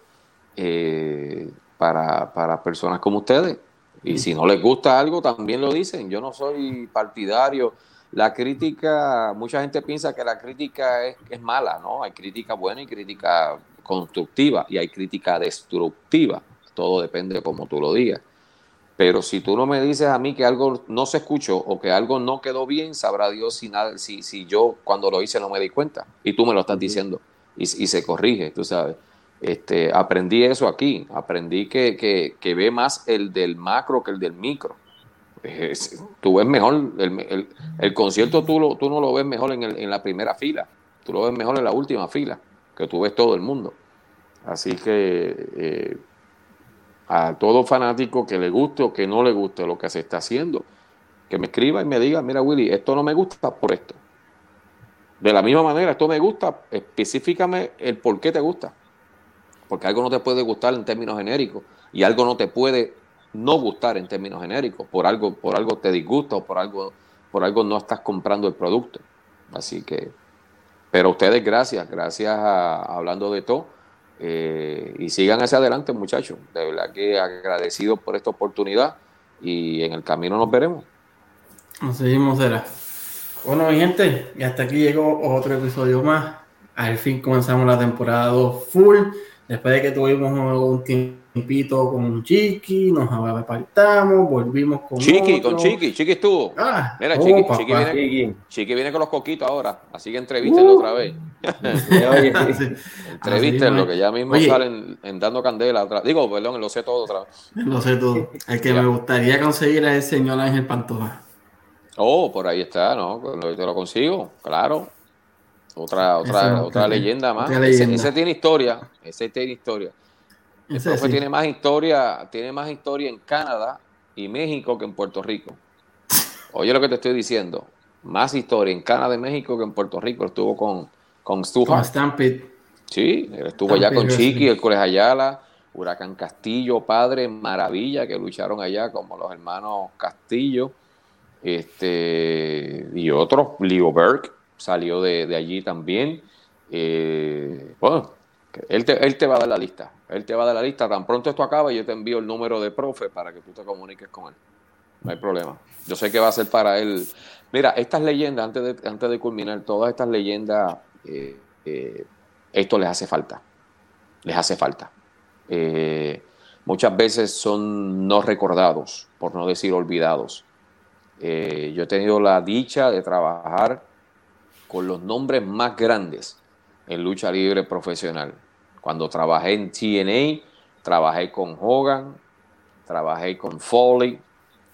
eh, para, para personas como ustedes. Y si no les gusta algo, también lo dicen. Yo no soy partidario. La crítica, mucha gente piensa que la crítica es, es mala, ¿no? Hay crítica buena y crítica constructiva y hay crítica destructiva. Todo depende de cómo tú lo digas. Pero si tú no me dices a mí que algo no se escuchó o que algo no quedó bien, sabrá Dios si, nada, si, si yo cuando lo hice no me di cuenta. Y tú me lo estás diciendo y, se corrige, tú sabes. Este, aprendí eso aquí, aprendí que, que, ve más el del macro que el del micro. tú ves mejor, el, el, concierto tú, lo, tú no lo ves mejor en, en la primera fila, tú lo ves mejor en la última fila, que tú ves todo el mundo. Así que eh, a todo fanático que le guste o que no le guste lo que se está haciendo, que me escriba y me diga, mira Willy, esto no me gusta por esto. De la misma manera, esto me gusta, específicame el por qué te gusta. Porque algo no te puede gustar en términos genéricos y algo no te puede no gustar en términos genéricos. Por algo, por algo te disgusta o por algo, por algo no estás comprando el producto. Así que, pero ustedes, gracias, gracias a Hablando de todo eh, y sigan hacia adelante, muchachos. De verdad que agradecido por esta oportunidad y en el camino nos veremos. Nos seguimos, será. Bueno, mi gente, y hasta aquí llegó otro episodio más. Al fin comenzamos la temporada 2 full. Después de que tuvimos un tiempito con Chiqui, nos apartamos, volvimos con. Chiqui, con Chiqui, Chiqui estuvo. Ah, Mira, oh, Chiqui, Chiqui, viene, Chiqui, viene, con los coquitos ahora, así que entrevístenlo uh. otra vez. <laughs> <laughs> entrevístenlo, que ya mismo salen en dando candela. Otra. Digo, perdón, lo sé todo otra vez. Lo sé todo. El que me gustaría conseguir es el señor Ángel Pantoja. Oh, por ahí está, ¿no? Te lo consigo, claro. Otra, otra, otra leyenda más. Ese, tiene historia. Ese tiene historia. El tiene más historia, tiene más historia en Canadá y México que en Puerto Rico. Oye lo que te estoy diciendo. Más historia en Canadá y México que en Puerto Rico. Estuvo con, con Stu Con Sí, estuvo allá con Chiqui, el Colegio Ayala, Huracán Castillo, Padre, Maravilla, que lucharon allá como los hermanos Castillo. Este, y otros, Leo Berg, salió de, allí también. Eh, bueno, él te, él te, va a dar la lista. Él te va a dar la lista. Tan pronto esto acaba, yo te envío el número de profe para que tú te comuniques con él. No hay problema. Yo sé que va a ser para él. Mira, estas leyendas, antes de, antes de culminar, todas estas leyendas, eh, eh, esto les hace falta. Les hace falta. muchas veces son no recordados, por no decir olvidados. yo he tenido la dicha de trabajar con los nombres más grandes en lucha libre profesional. Cuando trabajé en TNA, trabajé con Hogan, trabajé con Foley,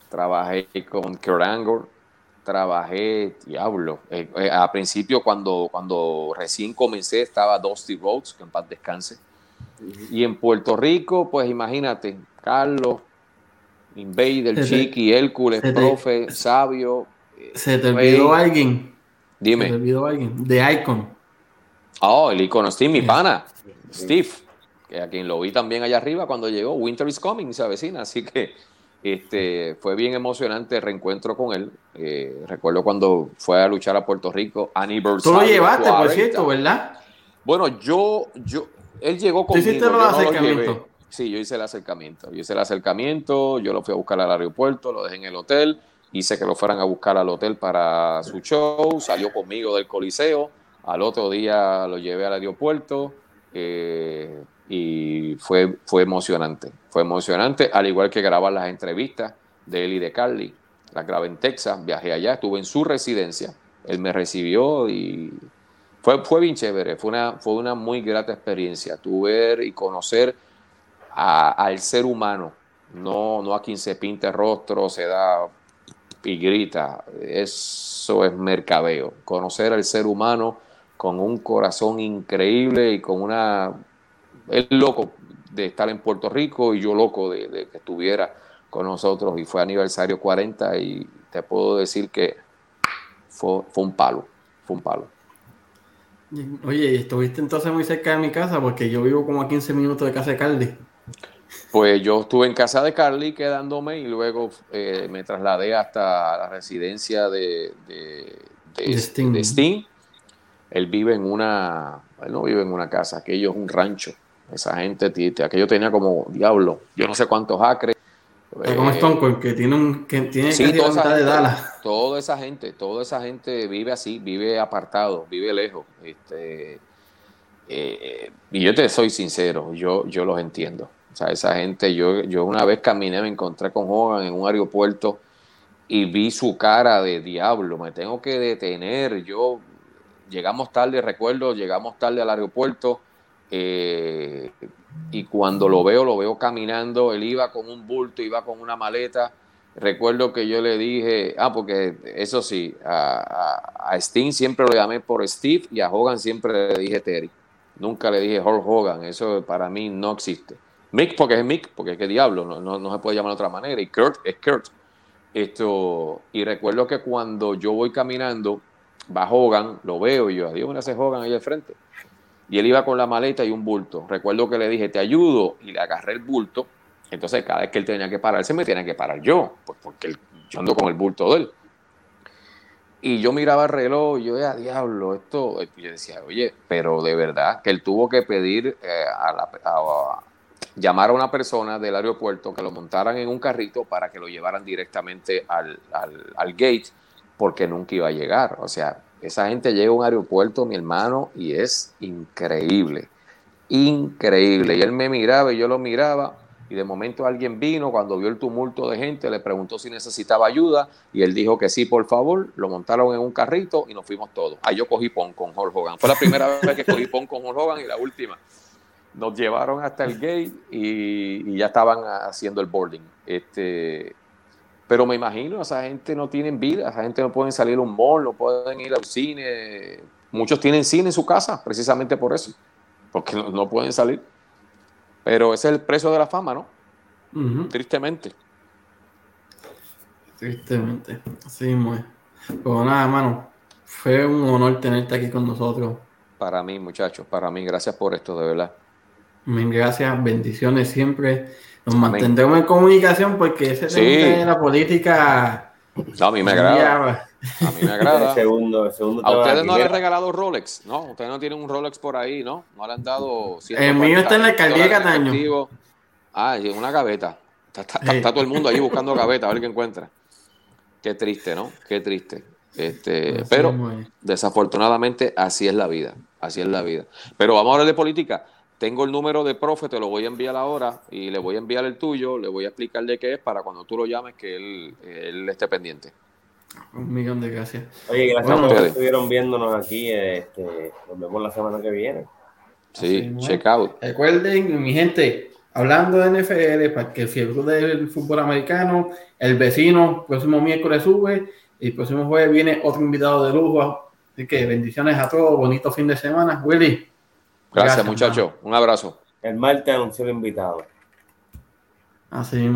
trabajé con Kurt trabajé, diablo, eh, eh, a principio cuando, cuando recién comencé estaba Dusty Rhodes, que en paz descanse. Y en Puerto Rico, pues imagínate, Carlos, Invader, Chiqui, Hércules, Profe, Sabio. ¿Se te olvidó alguien? Dime. alguien. De Icon. Oh, el icono Steve, mi pana. Steve, que a quien lo vi también allá arriba cuando llegó. Winter is coming, se avecina. Así que este, fue bien emocionante el reencuentro con él. Eh, recuerdo cuando fue a luchar a Puerto Rico, aniversario. Tú lo llevaste, por cierto, ¿verdad? Bueno, yo, yo, él llegó conmigo. ¿Tú hiciste el acercamiento? Sí, yo hice el acercamiento. Yo hice el acercamiento, yo lo fui a buscar al aeropuerto, lo dejé en el hotel hice que lo fueran a buscar al hotel para su show, salió conmigo del Coliseo, al otro día lo llevé al aeropuerto eh, y fue, fue emocionante, fue emocionante, al igual que grabar las entrevistas de él y de Carly, las grabé en Texas, viajé allá, estuve en su residencia, él me recibió y fue, fue bien chévere, fue una, fue una muy grata experiencia, tu ver y conocer al ser humano, no, no a quien se pinte rostro, se da y grita. Eso es mercadeo. Conocer al ser humano con un corazón increíble y con una... Es loco de estar en Puerto Rico y yo loco de, que estuviera con nosotros y fue aniversario 40 y te puedo decir que fue, fue un palo, fue un palo. Oye, ¿estuviste entonces muy cerca de mi casa? Porque yo vivo como a 15 minutos de casa de Caldi. Pues yo estuve en casa de Carly quedándome y luego eh, me trasladé hasta la residencia de, de, Steam. Él vive en una, él no vive en una casa, aquello es un rancho. Esa gente, aquello tenía como diablo, yo no sé cuántos acres. ¿Cómo es que tiene un que tiene sí, toda esa gente, de Dallas. Toda esa gente, toda esa gente vive así, vive apartado, vive lejos. Este, eh, y yo te soy sincero, yo, yo los entiendo. O sea, esa gente, yo, yo una vez caminé, me encontré con Hogan en un aeropuerto y vi su cara de diablo, me tengo que detener. Yo llegamos tarde, recuerdo, llegamos tarde al aeropuerto eh, y cuando lo veo, lo veo caminando, él iba con un bulto, iba con una maleta. Recuerdo que yo le dije, ah, porque eso sí, a, a, siempre lo llamé por Steve y a Hogan siempre le dije Terry. Nunca le dije Hulk Hogan, eso para mí no existe. Mick porque es Mick, porque es que diablo, no, no, se puede llamar de otra manera. Y Kurt es Kurt. Esto, y recuerdo que cuando yo voy caminando, va Hogan, lo veo y yo, adiós, me hace Hogan ahí al frente. Y él iba con la maleta y un bulto. Recuerdo que le dije, te ayudo, y le agarré el bulto. Entonces, cada vez que él tenía que pararse, me tenía que parar yo, pues porque yo ando con el bulto de él. Y yo miraba el reloj y yo, a diablo, esto. Y yo decía, oye, pero de verdad que él tuvo que pedir eh, a, la, llamar a una persona del aeropuerto que lo montaran en un carrito para que lo llevaran directamente al, al, gate, porque nunca iba a llegar. O sea, esa gente llega a un aeropuerto, mi hermano, y es increíble, increíble. Y él me miraba y yo lo miraba, y de momento alguien vino, cuando vio el tumulto de gente, le preguntó si necesitaba ayuda, y él dijo que sí, por favor, lo montaron en un carrito y nos fuimos todos. Ahí yo cogí pon con Hulk Hogan. Fue la primera vez que cogí pon con Hulk Hogan y la última nos llevaron hasta el gate y, ya estaban haciendo el boarding. Este, pero me imagino, esa gente no tiene vida, esa gente no puede salir a un mall, no pueden ir al cine. Muchos tienen cine en su casa, precisamente por eso, porque no, pueden salir. Pero ese es el precio de la fama, ¿no? Tristemente. Tristemente, así muy. Pues nada, mano, fue un honor tenerte aquí con nosotros. Para mí, muchachos, para mí, gracias por esto, de verdad. Gracias, bendiciones siempre. Nos mantendremos en comunicación porque ese tema de la política. a mí me agrada. A mí me agrada. <laughs> segundo, segundo a ustedes no le han regalado Rolex, ¿no? Ustedes no tienen un Rolex por ahí, ¿no? No le han dado. El mío está en la alcaldía de Cataño. Ah, una gaveta. Está, todo el mundo ahí buscando <laughs> gaveta, a ver qué encuentra. Qué triste, ¿no? Qué triste. Este, pero desafortunadamente así es la vida. Así es la vida. Pero vamos a hablar de política. Tengo el número de profe, te lo voy a enviar ahora y le voy a enviar el tuyo, le voy a explicar de qué es para cuando tú lo llames que él, él esté pendiente. Un millón de gracias. Oye, gracias por que estuvieron viéndonos aquí. Este, nos vemos la semana que viene. Sí, check out. Recuerden, mi gente, hablando de NFL, para que el fiebre del fútbol americano, el vecino, próximo miércoles sube y el próximo jueves viene otro invitado de lujo. Así que bendiciones a todos, bonito fin de semana. Willy. Gracias, muchachos. Un abrazo. El martes anunció el invitado. Así mismo.